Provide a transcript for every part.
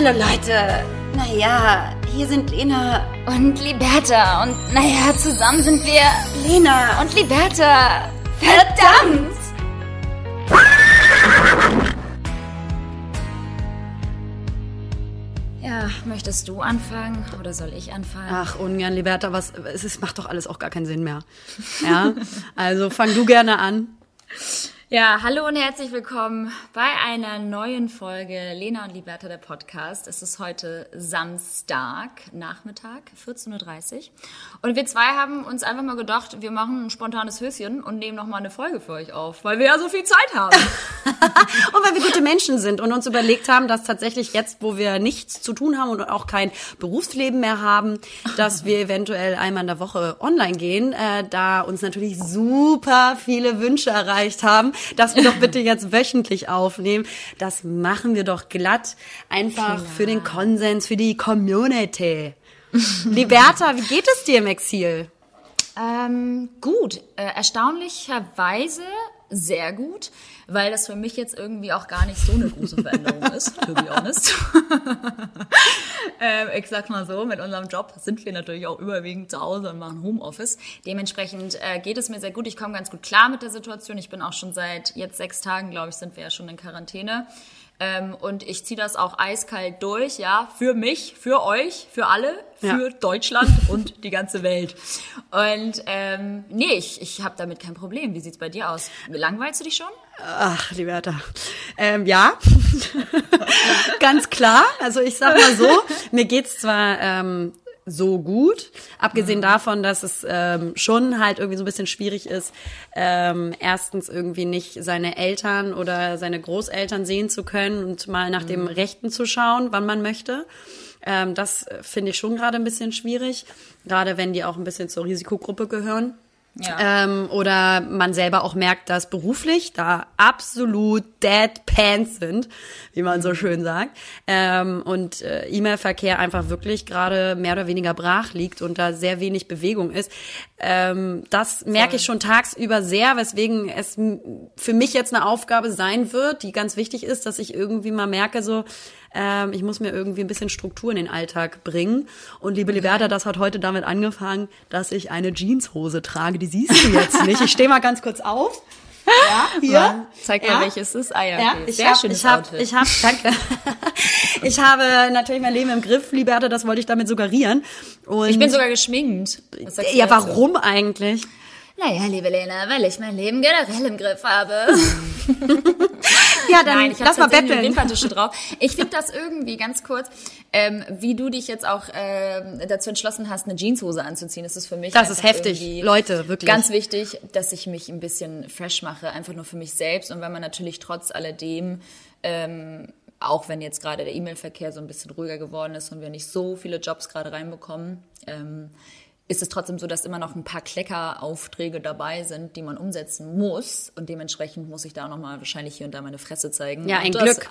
Hallo Leute. Naja, hier sind Lena Und Liberta. Und naja, zusammen sind wir Lena und Liberta. Verdammt! Ja, möchtest du anfangen oder soll ich anfangen? Ach, ungern, Liberta, was, es ist, macht doch alles auch gar keinen Sinn mehr. Ja, also fang du gerne an. Ja, hallo und herzlich willkommen bei einer neuen Folge Lena und Liberta, der Podcast. Es ist heute Samstag, Nachmittag, 14.30 Uhr. Und wir zwei haben uns einfach mal gedacht, wir machen ein spontanes Höschen und nehmen nochmal eine Folge für euch auf, weil wir ja so viel Zeit haben. Und weil wir gute Menschen sind und uns überlegt haben, dass tatsächlich jetzt, wo wir nichts zu tun haben und auch kein Berufsleben mehr haben, dass wir eventuell einmal in der Woche online gehen, äh, da uns natürlich super viele Wünsche erreicht haben, dass wir doch bitte jetzt wöchentlich aufnehmen. Das machen wir doch glatt, einfach Klar. für den Konsens, für die Community. Liberta, wie geht es dir im Exil? Ähm, gut, äh, erstaunlicherweise sehr gut, weil das für mich jetzt irgendwie auch gar nicht so eine große Veränderung ist, to be honest. ähm, ich sag mal so, mit unserem Job sind wir natürlich auch überwiegend zu Hause und machen Homeoffice. Dementsprechend äh, geht es mir sehr gut. Ich komme ganz gut klar mit der Situation. Ich bin auch schon seit jetzt sechs Tagen, glaube ich, sind wir ja schon in Quarantäne. Ähm, und ich ziehe das auch eiskalt durch, ja, für mich, für euch, für alle, für Ja. Deutschland und die ganze Welt. Und ähm, nee, ich, ich habe damit kein Problem. Wie sieht's bei dir aus? Langweilst du dich schon? Ach, Liberta. Ähm, ja, ganz klar. Also ich sag mal so, mir geht's zwar ähm, so gut, abgesehen davon, dass es ähm, schon halt irgendwie so ein bisschen schwierig ist, ähm, erstens irgendwie nicht seine Eltern oder seine Großeltern sehen zu können und mal nach dem Rechten zu schauen, wann man möchte. Ähm, das äh, finde ich schon gerade ein bisschen schwierig, gerade wenn die auch ein bisschen zur Risikogruppe gehören. Ja. Ähm, oder man selber auch merkt, dass beruflich da absolut dead pants sind, wie man so schön sagt. Ähm, und äh, E-Mail-Verkehr einfach wirklich gerade mehr oder weniger brach liegt und da sehr wenig Bewegung ist. Ähm, das merke ich schon tagsüber sehr, weswegen es für mich jetzt eine Aufgabe sein wird, die ganz wichtig ist, dass ich irgendwie mal merke, so, ähm, ich muss mir irgendwie ein bisschen Struktur in den Alltag bringen. Und liebe Liberta, das hat heute damit angefangen, dass ich eine Jeanshose trage. Die siehst du jetzt nicht. Ich stehe mal ganz kurz auf. Ja, hier. Zeig Ja. mal, welches ist. Ah ja, Ja, okay. ich Sehr habe, schönes ich habe, Outfit. ich habe, danke. Ich habe natürlich mein Leben im Griff, Liberta, das wollte ich damit suggerieren. Und ich bin sogar geschminkt. Ja, warum eigentlich? Naja, liebe Lena, weil ich mein Leben generell im Griff habe. Ja, dann Nein, ich lass mal betteln. Wimperntusche drauf. Ich finde das irgendwie ganz kurz, ähm, wie du dich jetzt auch ähm, dazu entschlossen hast, eine Jeanshose anzuziehen. Das ist für mich Das ist heftig, Leute, wirklich. Ganz wichtig, dass ich mich ein bisschen fresh mache, einfach nur für mich selbst. Und wenn man natürlich trotz alledem ähm, auch wenn jetzt gerade der E-Mail-Verkehr so ein bisschen ruhiger geworden ist und wir nicht so viele Jobs gerade reinbekommen, ähm, ist es trotzdem so, dass immer noch ein paar Kleckeraufträge dabei sind, die man umsetzen muss. Und dementsprechend muss ich da auch nochmal wahrscheinlich hier und da meine Fresse zeigen. Ja, ein das Glück.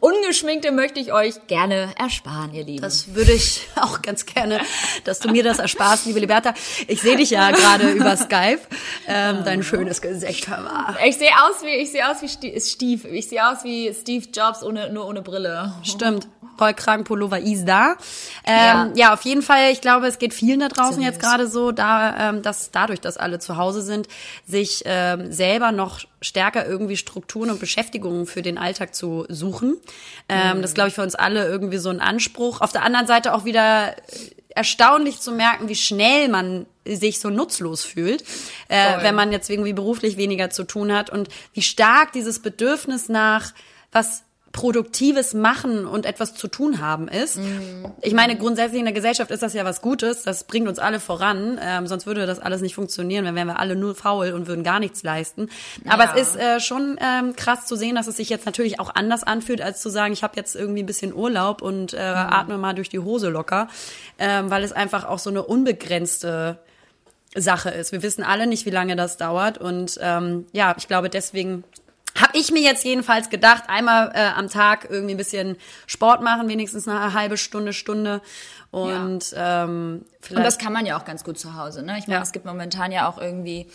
Ungeschminkte möchte ich euch gerne ersparen, ihr Lieben. Das würde ich auch ganz gerne, dass du mir das ersparst, liebe Liberta. Ich sehe dich ja gerade über Skype. Ähm, dein schönes Gesicht, hör mal. ich sehe aus wie ich sehe aus wie Steve. Ich sehe aus wie Steve Jobs ohne nur ohne Brille. Stimmt. Rollkragenpullover ist da. Ähm, Ja. ja. auf jeden Fall. Ich glaube, es geht vielen da draußen Seriös. jetzt gerade so, da, ähm, dass dadurch, dass alle zu Hause sind, sich ähm, selber noch stärker irgendwie Strukturen und Beschäftigungen für den Alltag zu suchen. Ähm, Das ist, glaube ich, für uns alle irgendwie so ein Anspruch. Auf der anderen Seite auch wieder erstaunlich zu merken, wie schnell man sich so nutzlos fühlt, äh, wenn man jetzt irgendwie beruflich weniger zu tun hat und wie stark dieses Bedürfnis nach was produktives Machen und etwas zu tun haben ist. Ich meine, grundsätzlich in der Gesellschaft ist das ja was Gutes, das bringt uns alle voran, ähm, sonst würde das alles nicht funktionieren, dann wären wir alle nur faul und würden gar nichts leisten. Aber Ja. es ist äh, schon ähm, krass zu sehen, dass es sich jetzt natürlich auch anders anfühlt, als zu sagen, ich habe jetzt irgendwie ein bisschen Urlaub und äh, atme mal durch die Hose locker, ähm, weil es einfach auch so eine unbegrenzte Sache ist. Wir wissen alle nicht, wie lange das dauert. Und ähm, ja, ich glaube, deswegen habe ich mir jetzt jedenfalls gedacht, einmal äh, am Tag irgendwie ein bisschen Sport machen, wenigstens eine halbe Stunde, Stunde. Und ähm, vielleicht Und das kann man ja auch ganz gut zu Hause. Ne? Ich meine, Ja. es gibt momentan ja auch irgendwie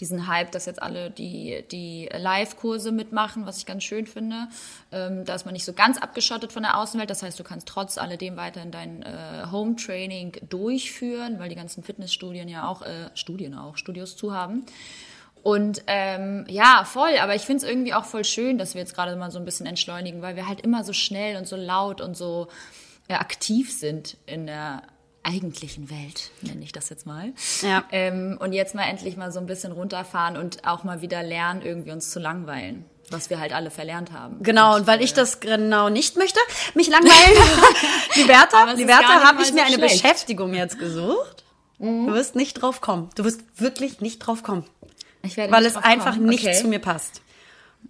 diesen Hype, dass jetzt alle die, die Live-Kurse mitmachen, was ich ganz schön finde. Ähm, da ist man nicht so ganz abgeschottet von der Außenwelt. Das heißt, du kannst trotz alledem weiterhin dein äh, Home-Training durchführen, weil die ganzen Fitnessstudien ja auch, äh, Studien auch, Studios zu haben. Und ähm, ja, voll, aber ich finde es irgendwie auch voll schön, dass wir jetzt gerade mal so ein bisschen entschleunigen, weil wir halt immer so schnell und so laut und so äh, aktiv sind in der eigentlichen Welt, nenne ich das jetzt mal. Ja. Ähm, und jetzt mal endlich mal so ein bisschen runterfahren und auch mal wieder lernen, irgendwie uns zu langweilen. Was wir halt alle verlernt haben. Genau, und weil ich das genau nicht möchte, mich langweilen, Liberta, Liberta, habe ich mir so eine schlecht. Beschäftigung jetzt gesucht. Du wirst nicht drauf kommen. Du wirst wirklich nicht drauf kommen. Ich werde Weil es einfach kommen. nicht okay. zu mir passt.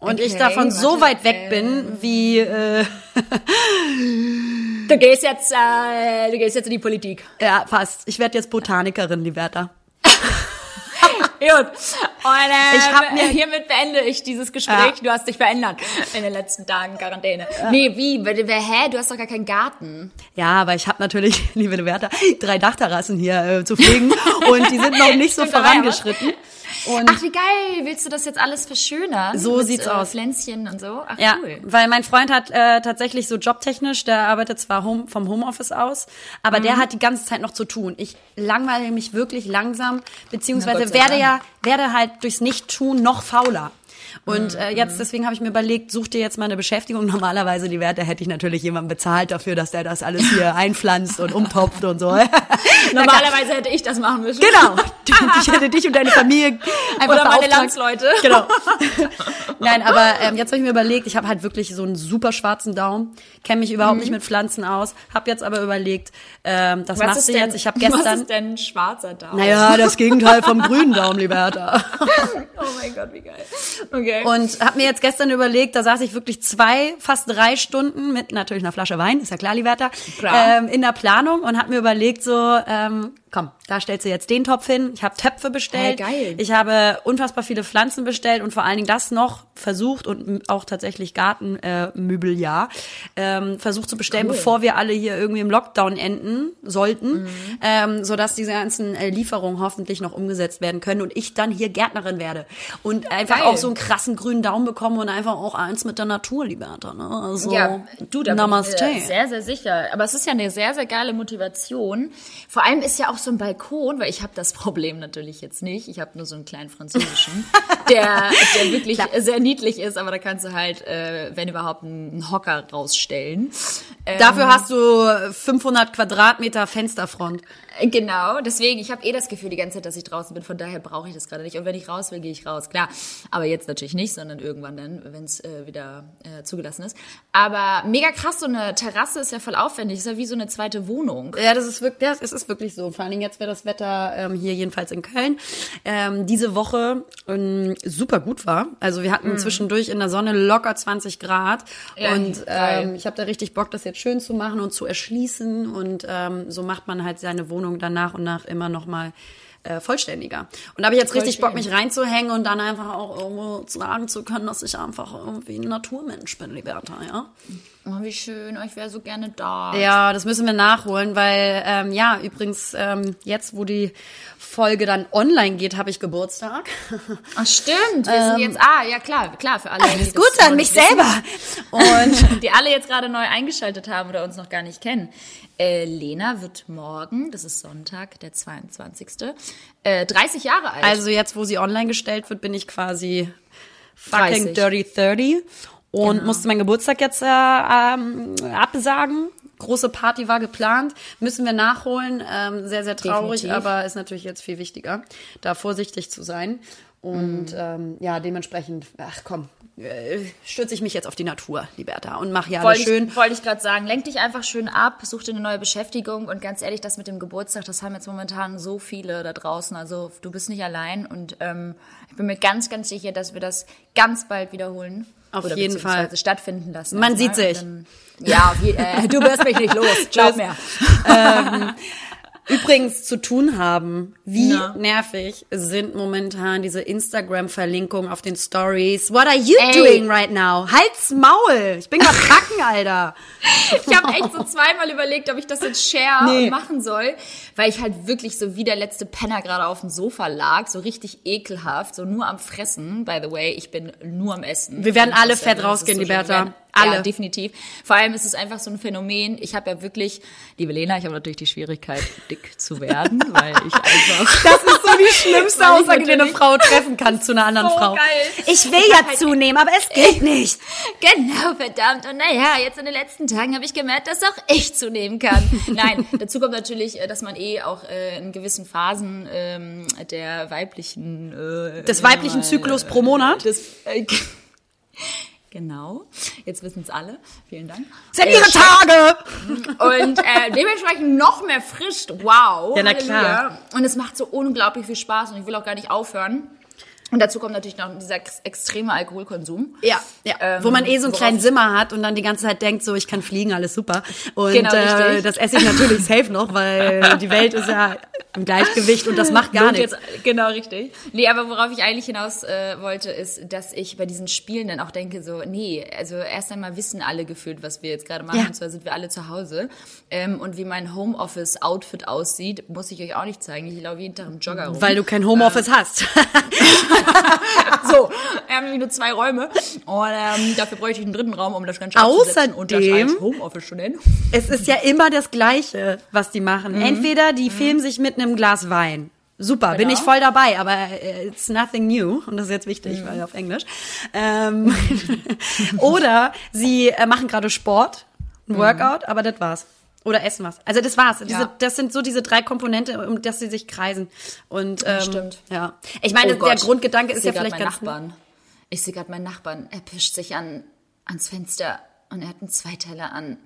Und ich Okay, davon so warte, weit weg ähm. bin, wie äh, Du gehst jetzt, äh, du gehst jetzt in die Politik. ja fast. Ich werde jetzt Botanikerin, Liberta. Gut. Und äh, Ich hab mir- hiermit beende ich dieses Gespräch. Du hast dich verändert in den letzten Tagen Quarantäne. Nee, wie? Hä? Du hast doch gar keinen Garten. Ja, aber ich habe natürlich, liebe Liberta, drei Dachterrassen hier äh, zu pflegen und die sind noch nicht so Stimmt, da Und Ach, wie geil. Willst du das jetzt alles verschönern? So Mit, sieht's äh, aus. Pflänzchen und so? Ach, Ja, cool. weil mein Freund hat äh, tatsächlich so jobtechnisch, der arbeitet zwar home, vom Homeoffice aus, aber Mhm. der hat die ganze Zeit noch zu tun. Ich langweile mich wirklich langsam, beziehungsweise werde ja, werde halt durchs Nicht-Tun noch fauler. Und Mhm. äh, jetzt, deswegen habe ich mir überlegt, such dir jetzt mal eine Beschäftigung. Normalerweise, die Werte, hätte ich natürlich jemanden bezahlt dafür, dass der das alles hier einpflanzt und umtopft und so. Normalerweise hätte ich das machen müssen. Genau. Ich hätte dich und deine Familie einfach Oder meine. Landsleute. Genau. Nein, aber ähm, jetzt habe ich mir überlegt, ich habe halt wirklich so einen super schwarzen Daumen, kenne mich überhaupt nicht mit Pflanzen aus, habe jetzt aber überlegt, ähm, das machst du jetzt. Ich habe Was gestern, ist denn ein schwarzer Daumen? naja, das Gegenteil vom grünen Daumen, Liberta. Oh mein Gott, wie geil. Okay. Und habe mir jetzt gestern überlegt, da saß ich wirklich zwei, fast drei Stunden mit natürlich einer Flasche Wein, ist ja klar, Liberta, ähm, in der Planung und habe mir überlegt so, ähm, komm, da stellst du jetzt den Topf hin. Ich habe Töpfe bestellt. Hey, geil. Ich habe unfassbar viele Pflanzen bestellt und vor allen Dingen das noch versucht und auch tatsächlich Gartenmöbel, äh, ja, ähm, versucht zu bestellen, Cool. bevor wir alle hier irgendwie im Lockdown enden sollten, Mhm. ähm, sodass diese ganzen äh, Lieferungen hoffentlich noch umgesetzt werden können und ich dann hier Gärtnerin werde und einfach Geil. auch so einen krassen grünen Daumen bekomme und einfach auch eins mit der Natur, Liberta. Ne? Also, Ja, du, da Namaste. bin ich mir sehr, sehr sicher. Aber es ist ja eine sehr, sehr geile Motivation. Vor allem ist ja auch so ein Balkon, weil ich habe das Problem natürlich jetzt nicht. Ich habe nur so einen kleinen französischen, der, der wirklich sehr niedlich ist, aber da kannst du halt, äh, wenn überhaupt, einen Hocker rausstellen. Ähm, Dafür hast du 500 Quadratmeter Fensterfront. Genau, deswegen, ich habe eh das Gefühl die ganze Zeit, dass ich draußen bin, von daher brauche ich das gerade nicht. Und wenn ich raus will, gehe ich raus. Klar, aber jetzt natürlich nicht, sondern irgendwann dann, wenn es äh, wieder äh, zugelassen ist. Aber mega krass, so eine Terrasse ist ja voll aufwendig, ist ja wie so eine zweite Wohnung. Ja, das ist wirklich, das, es ist wirklich so. Vor allen Dingen jetzt, wäre das Wetter ähm, hier jedenfalls in Köln ähm, diese Woche ähm, super gut war. Also wir hatten zwischendurch in der Sonne locker 20 Grad Ja, und ähm, ich habe da richtig Bock, das jetzt schön zu machen und zu erschließen und ähm, so macht man halt seine Wohnung dann nach und nach immer noch mal äh, vollständiger. Und da habe ich jetzt richtig Bock, mich reinzuhängen und dann einfach auch irgendwo sagen zu können, dass ich einfach irgendwie ein Naturmensch bin, Liberta, ja. Oh, wie schön, oh, ich wäre so gerne da. Ja, das müssen wir nachholen, weil ähm, ja, übrigens ähm, jetzt, wo die Folge dann online geht, habe ich Geburtstag. Ach, stimmt, wir sind jetzt, ah, ja klar, klar, für alle. Alles Gute noch an mich wissen. selber. Und die alle jetzt gerade neu eingeschaltet haben oder uns noch gar nicht kennen. Äh, Lena wird morgen, das ist Sonntag, der 22. Äh, 30 Jahre alt. also jetzt, wo sie online gestellt wird, bin ich quasi fucking 30. dirty 30 und Genau. musste meinen Geburtstag jetzt äh, ähm, absagen. Große Party war geplant, müssen wir nachholen. Ähm, sehr, sehr traurig, Definitiv. aber ist natürlich jetzt viel wichtiger, da vorsichtig zu sein. Und Mhm. ähm, ja, dementsprechend, ach komm, äh, stürze ich mich jetzt auf die Natur, Liberta, und mache hier wollte alles schön. wollte ich gerade sagen, lenk dich einfach schön ab, such dir eine neue Beschäftigung und ganz ehrlich, das mit dem Geburtstag, das haben jetzt momentan so viele da draußen. Also du bist nicht allein und ähm, ich bin mir ganz, ganz sicher, dass wir das ganz bald wiederholen. Auf Oder jeden Fall. stattfinden lassen. Man sieht sich. Dann, ja, je, äh, du wirst mich nicht los, glaub mir. übrigens zu tun haben. Wie Na. nervig sind momentan diese Instagram-Verlinkungen auf den Stories. What are you Ey. doing right now? Halt's Maul! Ich bin grad kacken, Alter. Ich habe echt so zweimal überlegt, ob ich das jetzt share Nee. und machen soll, weil ich halt wirklich so wie der letzte Penner gerade auf dem Sofa lag, so richtig ekelhaft, so nur am Fressen. By the way, ich bin nur am Essen. Wir werden alle 24/7, fett rausgehen, so. Liberta. Alle. Ja, definitiv. Vor allem ist es einfach so ein Phänomen. Ich habe ja wirklich, liebe Lena, ich habe natürlich die Schwierigkeit, dick zu werden, weil ich einfach Das ist so die schlimmste Aussage, die eine Frau treffen kann zu einer anderen So Frau. geil. Ich will ja zunehmen, aber es geht nicht. Genau, verdammt. Und naja, jetzt in den letzten Tagen habe ich gemerkt, dass auch ich zunehmen kann. Nein, dazu kommt natürlich, äh, dass man eh auch äh, in gewissen Phasen ähm, der weiblichen... Äh, Des weiblichen Zyklus pro Monat. Des, äh, genau, jetzt wissen es alle. Vielen Dank. Sind Äh, ihre Tage! und äh, dementsprechend noch mehr frisch. Wow. Ja, na klar. Und es macht so unglaublich viel Spaß und ich will auch gar nicht aufhören. Und dazu kommt natürlich noch dieser ex extreme Alkoholkonsum. Ja, ja. Ähm, wo man eh so einen kleinen Simmer hat und dann die ganze Zeit denkt, so ich kann fliegen, alles super. Und Genau, äh, das esse ich natürlich safe noch, weil die Welt ist ja im Gleichgewicht und das macht gar nichts. Jetzt, genau, richtig. Nee, aber worauf ich eigentlich hinaus äh, wollte, ist, dass ich bei diesen Spielen dann auch denke, so, nee, also erst einmal wissen alle gefühlt, was wir jetzt gerade machen, Ja. und zwar sind wir alle zu Hause. Ähm, und wie mein Homeoffice-Outfit aussieht, muss ich euch auch nicht zeigen. Ich laufe jeden Tag im Jogger rum. Weil du kein Homeoffice hast. so, wir haben nämlich nur zwei Räume und ähm, dafür bräuchte ich einen dritten Raum, um das Ganze abzusetzen Außerdem- als Homeoffice zu nennen. es ist ja immer das Gleiche, was die machen. Entweder die filmen sich mit einem Glas Wein. Super, bin Genau. ich voll dabei, aber äh, it's nothing new und das ist jetzt wichtig, weil auf Englisch. Ähm, oder sie äh, machen gerade Sport, ein Workout, aber das war's. Oder essen was. Also das war's. Diese, Ja. das sind so diese drei Komponente, um das sie sich kreisen. Und ähm, stimmt. Ja. Ich meine, Oh der. Grundgedanke ist ja vielleicht ganz. Nachbarn. Ich sehe gerade meinen Nachbarn. Er pischt sich an ans Fenster und er hat einen Zweiteiler an.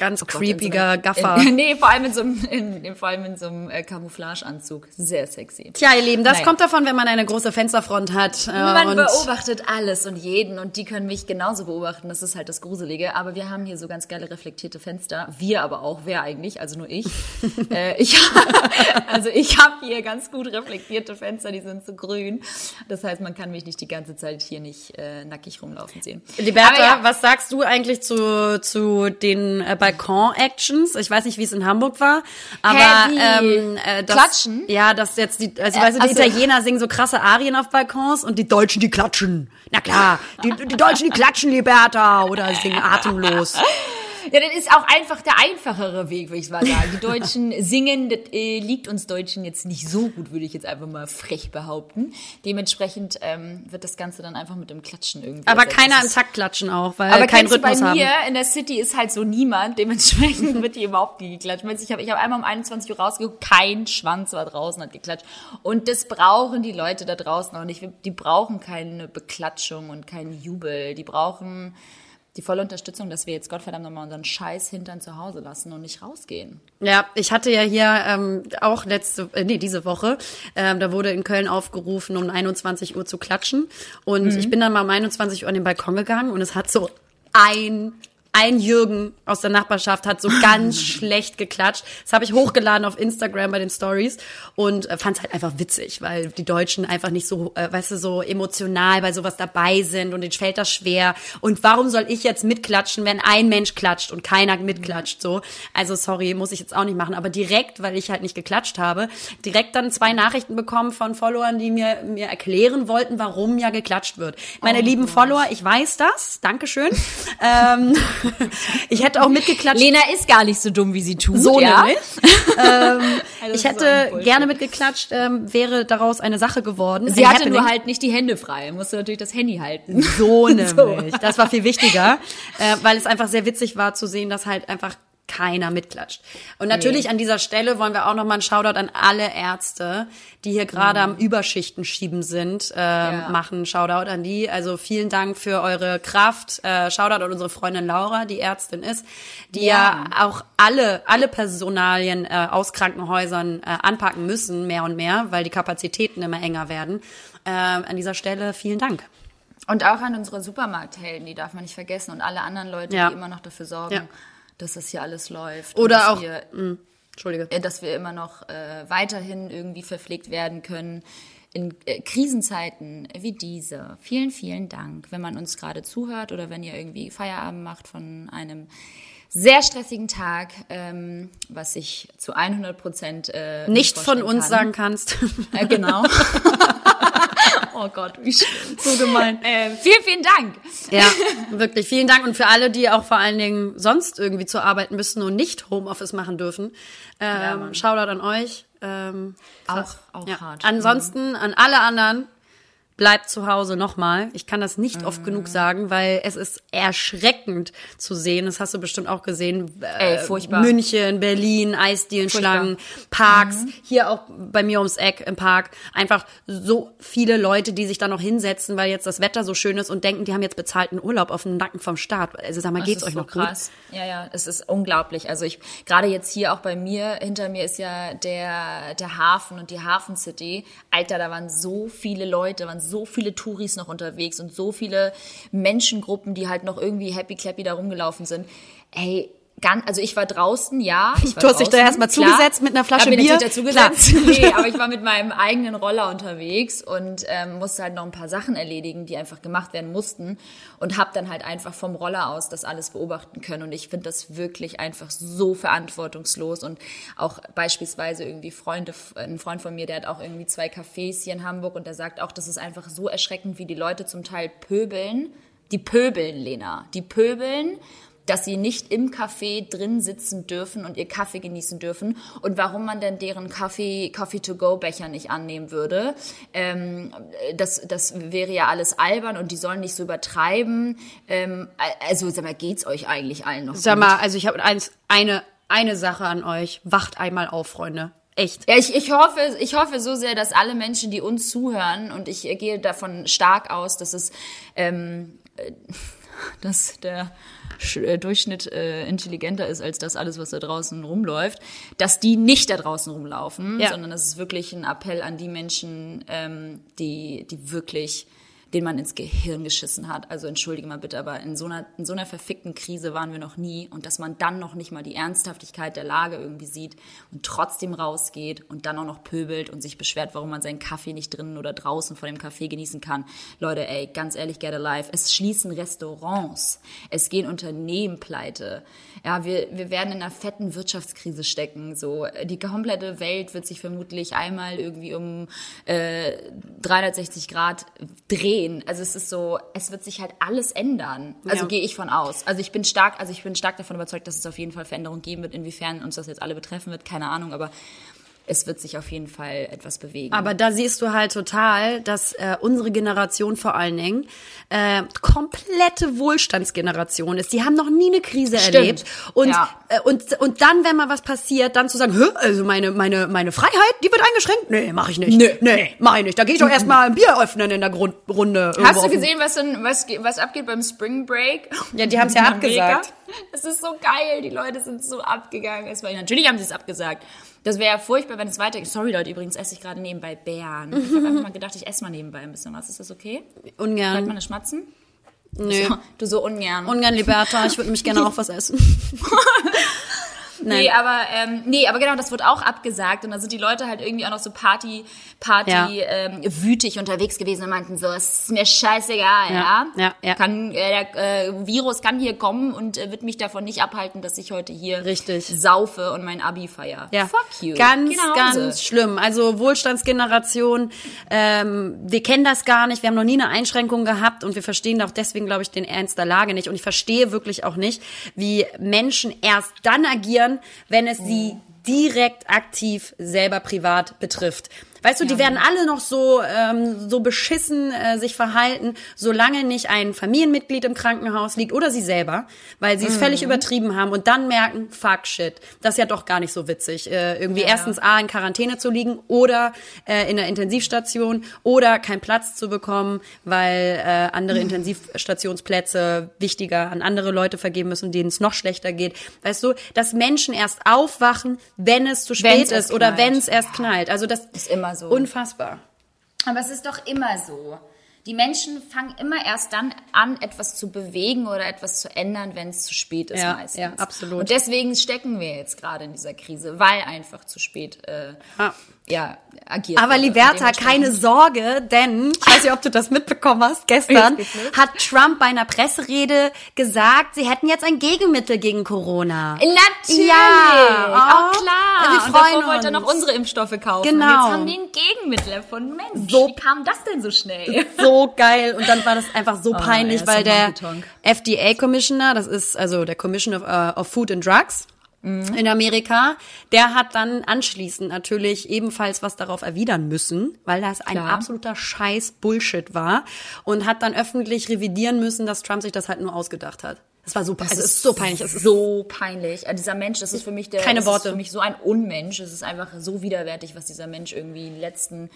Ganz Oh Gott, creepiger in so Gaffer. In, nee, vor allem in so einem, in, in, vor allem in so einem äh, Camouflageanzug. Sehr sexy. Tja, ihr Lieben, das Naja. kommt davon, wenn man eine große Fensterfront hat. Äh, Man beobachtet alles und jeden und die können mich genauso beobachten. Das ist halt das Gruselige. Aber wir haben hier so ganz geile reflektierte Fenster. Wir aber auch. Wer eigentlich? Also nur ich. äh, ich also ich habe hier ganz gut reflektierte Fenster. Die sind so grün. Das heißt, man kann mich nicht die ganze Zeit hier nicht äh, nackig rumlaufen sehen. Liberta, ja, was sagst du eigentlich zu, zu den äh, Balkon-Actions? Ich weiß nicht, wie es in Hamburg war, aber wie? ähm, äh, das, Klatschen? Ja, dass jetzt die, also Äh, weißt du, die also- Italiener singen so krasse Arien auf Balkons und die Deutschen, die klatschen. Na klar, die, die Deutschen, die klatschen, Liberta, oder singen atemlos. Ja, das ist auch einfach der einfachere Weg, würde ich mal sagen. Die Deutschen singen, das äh, liegt uns Deutschen jetzt nicht so gut, würde ich jetzt einfach mal frech behaupten. Dementsprechend ähm, wird das Ganze dann einfach mit dem Klatschen irgendwie. Aber ersetzt. keiner im Takt klatschen auch, weil aber keinen kennst du bei Rhythmus haben. mir in der City ist halt so niemand, dementsprechend wird hier überhaupt nie geklatscht. Ich habe ich hab einmal um 21 Uhr rausgeguckt, kein Schwanz war draußen, hat geklatscht. Und das brauchen die Leute da draußen auch nicht. Die brauchen keine Beklatschung und keinen Jubel. Die brauchen die volle Unterstützung, dass wir jetzt Gottverdammt nochmal unseren Scheiß hintern zu Hause lassen und nicht rausgehen. Ja, ich hatte ja hier ähm, auch letzte, äh, nee, diese Woche, ähm, da wurde in Köln aufgerufen, um 21 Uhr zu klatschen. Und Mhm. ich bin dann mal um 21 Uhr an den Balkon gegangen und es hat so ein ein Jürgen aus der Nachbarschaft hat so ganz schlecht geklatscht. Das habe ich hochgeladen auf Instagram bei den Stories und äh, fand es halt einfach witzig, weil die Deutschen einfach nicht so, äh, weißt du, so emotional bei sowas dabei sind und denen fällt das schwer. Und warum soll ich jetzt mitklatschen, wenn ein Mensch klatscht und keiner mitklatscht? So, also sorry, muss ich jetzt auch nicht machen. Aber direkt, weil ich halt nicht geklatscht habe, direkt dann zwei Nachrichten bekommen von Followern, die mir mir erklären wollten, warum ja geklatscht wird. Meine Oh lieben Follower, ich weiß das, Dankeschön. ähm, ich hätte auch mitgeklatscht. Lena ist gar nicht so dumm, wie sie tut. So ja? nämlich. ähm, Also ich so hätte gerne mitgeklatscht, ähm, wäre daraus eine Sache geworden. Sie ein hatte nur Happening. halt nicht die Hände frei. Musste natürlich das Handy halten. So nämlich. Das war viel wichtiger, äh, weil es einfach sehr witzig war zu sehen, dass halt einfach keiner mitklatscht. Und natürlich an dieser Stelle wollen wir auch nochmal einen Shoutout an alle Ärzte, die hier gerade am Überschichten schieben sind, äh, machen. Shoutout an die. Also vielen Dank für eure Kraft. Äh, Shoutout an unsere Freundin Laura, die Ärztin ist, die ja, Ja. auch alle, alle Personalien äh, aus Krankenhäusern äh, anpacken müssen, mehr und mehr, weil die Kapazitäten immer enger werden. Äh, an dieser Stelle vielen Dank. Und auch an unsere Supermarkthelden, die darf man nicht vergessen. Und alle anderen Leute, Ja. die immer noch dafür sorgen, Ja. Dass das hier alles läuft. Oder auch- Wir Entschuldige. äh, dass wir immer noch äh, weiterhin irgendwie verpflegt werden können in äh, Krisenzeiten wie diese. Vielen, vielen Dank, wenn man uns gerade zuhört oder wenn ihr irgendwie Feierabend macht von einem sehr stressigen Tag, ähm, was ich zu 100 Prozent äh, Nicht von uns kann. sagen kannst. Äh, genau. oh Gott, wie schlimm. so gemein. Äh, vielen, vielen Dank. Ja, wirklich. Vielen Dank. Und für alle, die auch vor allen Dingen sonst irgendwie zur Arbeit müssen und nicht Homeoffice machen dürfen, ähm, Mann. Shoutout an euch. Ähm. Auch- auch ja. hart. Ansonsten an alle anderen, bleibt zu Hause nochmal. Ich kann das nicht oft genug Mhm. sagen, weil es ist erschreckend zu sehen. Das hast du bestimmt auch gesehen. Äh, Ey, furchtbar. München, Berlin, Eisdielenschlangen, Parks, Mhm. hier auch bei mir ums Eck im Park. Einfach so viele Leute, die sich da noch hinsetzen, weil jetzt das Wetter so schön ist und denken, die haben jetzt bezahlten Urlaub auf dem Nacken vom Staat. Also sag mal, geht's euch so noch gut? krass. Ja, ja, es ist unglaublich. Also ich gerade jetzt hier auch bei mir, hinter mir ist ja der, der Hafen und die Hafen City. Alter, da waren so viele Leute, waren so viele Touris noch unterwegs und so viele Menschengruppen, die halt noch irgendwie happy clappy da rumgelaufen sind. Ey, Ganz, also ich war draußen, ja. Ich war Du hast dich da draußen, erstmal klar. zugesetzt mit einer Flasche mir Bier? natürlich dazugesetzt. Nee, aber ich war mit meinem eigenen Roller unterwegs und ähm, musste halt noch ein paar Sachen erledigen, die einfach gemacht werden mussten und habe dann halt einfach vom Roller aus das alles beobachten können und ich finde das wirklich einfach so verantwortungslos und auch beispielsweise irgendwie Freunde, ein Freund von mir, der hat auch irgendwie zwei Cafés hier in Hamburg und der sagt auch, das ist einfach so erschreckend, wie die Leute zum Teil pöbeln. Die pöbeln, Lena. Die pöbeln dass sie nicht im Café drin sitzen dürfen und ihr Kaffee genießen dürfen und warum man denn deren Kaffee Coffee to go Becher nicht annehmen würde. Ähm, das, das wäre ja alles albern und die sollen nicht so übertreiben. Ähm, also sag mal, geht's euch eigentlich allen noch Sag gut? mal, also ich habe eins, eine, eine Sache an euch. Wacht einmal auf, Freunde. Echt. Ja, ich, ich, hoffe, ich hoffe so sehr, dass alle Menschen, die uns zuhören, und ich gehe davon stark aus, dass es ähm, äh, dass der äh, Durchschnitt äh, intelligenter ist als das alles, was da draußen rumläuft, dass die nicht da draußen rumlaufen, Ja. sondern das ist wirklich ein Appell an die Menschen, ähm, die, die wirklich den man ins Gehirn geschissen hat. Also entschuldige mal bitte, aber in so einer, in so einer verfickten Krise waren wir noch nie und dass man dann noch nicht mal die Ernsthaftigkeit der Lage irgendwie sieht und trotzdem rausgeht und dann auch noch pöbelt und sich beschwert, warum man seinen Kaffee nicht drinnen oder draußen vor dem Kaffee genießen kann. Leute, ey, ganz ehrlich, get alive. Es schließen Restaurants. Es gehen Unternehmen pleite. Ja, wir, wir werden in einer fetten Wirtschaftskrise stecken. So, die komplette Welt wird sich vermutlich einmal irgendwie um äh, 360 Grad drehen. Also es ist so, es wird sich halt alles ändern. Also Ja. gehe ich von aus. Also ich bin stark, also ich bin stark davon überzeugt, dass es auf jeden Fall Veränderungen geben wird. Inwiefern uns das jetzt alle betreffen wird, keine Ahnung, aber es wird sich auf jeden Fall etwas bewegen. Aber da siehst du halt total, dass äh, unsere Generation vor allen Dingen äh, komplette Wohlstandsgeneration ist. Die haben noch nie eine Krise Stimmt. erlebt. Und, Ja. äh, und, und dann, wenn mal was passiert, dann zu sagen, Hö, also meine, meine, meine Freiheit, die wird eingeschränkt? Nee, mach ich nicht. Nö. Nee, mach ich nicht. Da gehe ich doch erstmal ein Bier öffnen in der Grundrunde. Hast du gesehen, was, denn, was, was abgeht beim Spring Break? Ja, die haben's ja In Amerika? abgesagt. Es ist so geil, die Leute sind so abgegangen. Es war, natürlich haben sie es abgesagt. Das wäre ja furchtbar, wenn es weitergeht. Sorry Leute, übrigens esse ich gerade nebenbei Beeren. Ich habe einfach mal gedacht, ich esse mal nebenbei ein bisschen was. Ist das okay? Bleibt Ungern. man eine Schmatzen? Nö. So, du so ungern. Ungern, Liberta. Ich würde nämlich gerne auch was essen. Nein. Nee, aber ähm, nee, aber genau, das wird auch abgesagt und da sind die Leute halt irgendwie auch noch so Party, Party Ja. ähm, wütig unterwegs gewesen und meinten so, es ist mir scheißegal, ja. ja, ja. Kann äh, der äh, Virus kann hier kommen und äh, wird mich davon nicht abhalten, dass ich heute hier Richtig. saufe und mein Abi feier. Ja, Fuck you. Ganz, ganz schlimm. Also Wohlstandsgeneration, ähm, wir kennen das gar nicht, wir haben noch nie eine Einschränkung gehabt und wir verstehen auch deswegen, glaube ich, den Ernst der Lage nicht. Und ich verstehe wirklich auch nicht, wie Menschen erst dann agieren, wenn es sie direkt aktiv selber privat betrifft. Weißt du, die werden alle noch so ähm, so beschissen äh, sich verhalten, solange nicht ein Familienmitglied im Krankenhaus liegt oder sie selber, weil sie es völlig übertrieben haben und dann merken, fuck shit, das ist ja doch gar nicht so witzig, äh, irgendwie Ja, erstens a in Quarantäne zu liegen oder äh, in der Intensivstation oder keinen Platz zu bekommen, weil äh, andere Intensivstationsplätze wichtiger an andere Leute vergeben müssen, denen es noch schlechter geht. Weißt du, dass Menschen erst aufwachen, wenn es zu spät Wenn's ist oder wenn es erst knallt. Also das Ist immer so. unfassbar. Aber es ist doch immer so. Die Menschen fangen immer erst dann an, etwas zu bewegen oder etwas zu ändern, wenn es zu spät ist Ja, meistens. ja, absolut. Und deswegen stecken wir jetzt gerade in dieser Krise, weil einfach zu spät äh, Ja. Ja, agiert Aber. Und Liberta, keine Sorge, denn ich weiß nicht, ob du das mitbekommen hast. Gestern los. hat Trump bei einer Presserede gesagt, sie hätten jetzt ein Gegenmittel gegen Corona. Natürlich! Ja, oh, oh, klar. wir und freuen davor wollte er uns. noch unsere Impfstoffe kaufen. Genau. Und jetzt haben die ein Gegenmittel erfunden. Mensch, So- wie kam das denn so schnell? so geil und dann war das einfach so peinlich, ja, weil der Honky-Tonk. FDA Commissioner, das ist also der Commission of, uh, of Food and Drugs Mhm. in Amerika, der hat dann anschließend natürlich ebenfalls was darauf erwidern müssen, weil das ein Klar. absoluter Scheiß Bullshit war und hat dann öffentlich revidieren müssen, dass Trump sich das halt nur ausgedacht hat. Das war super, also es ist so peinlich, es ist so peinlich. Also dieser Mensch, das ist für mich der, Keine Worte. ist für mich so ein Unmensch. Es ist einfach so widerwärtig, was dieser Mensch irgendwie die letzten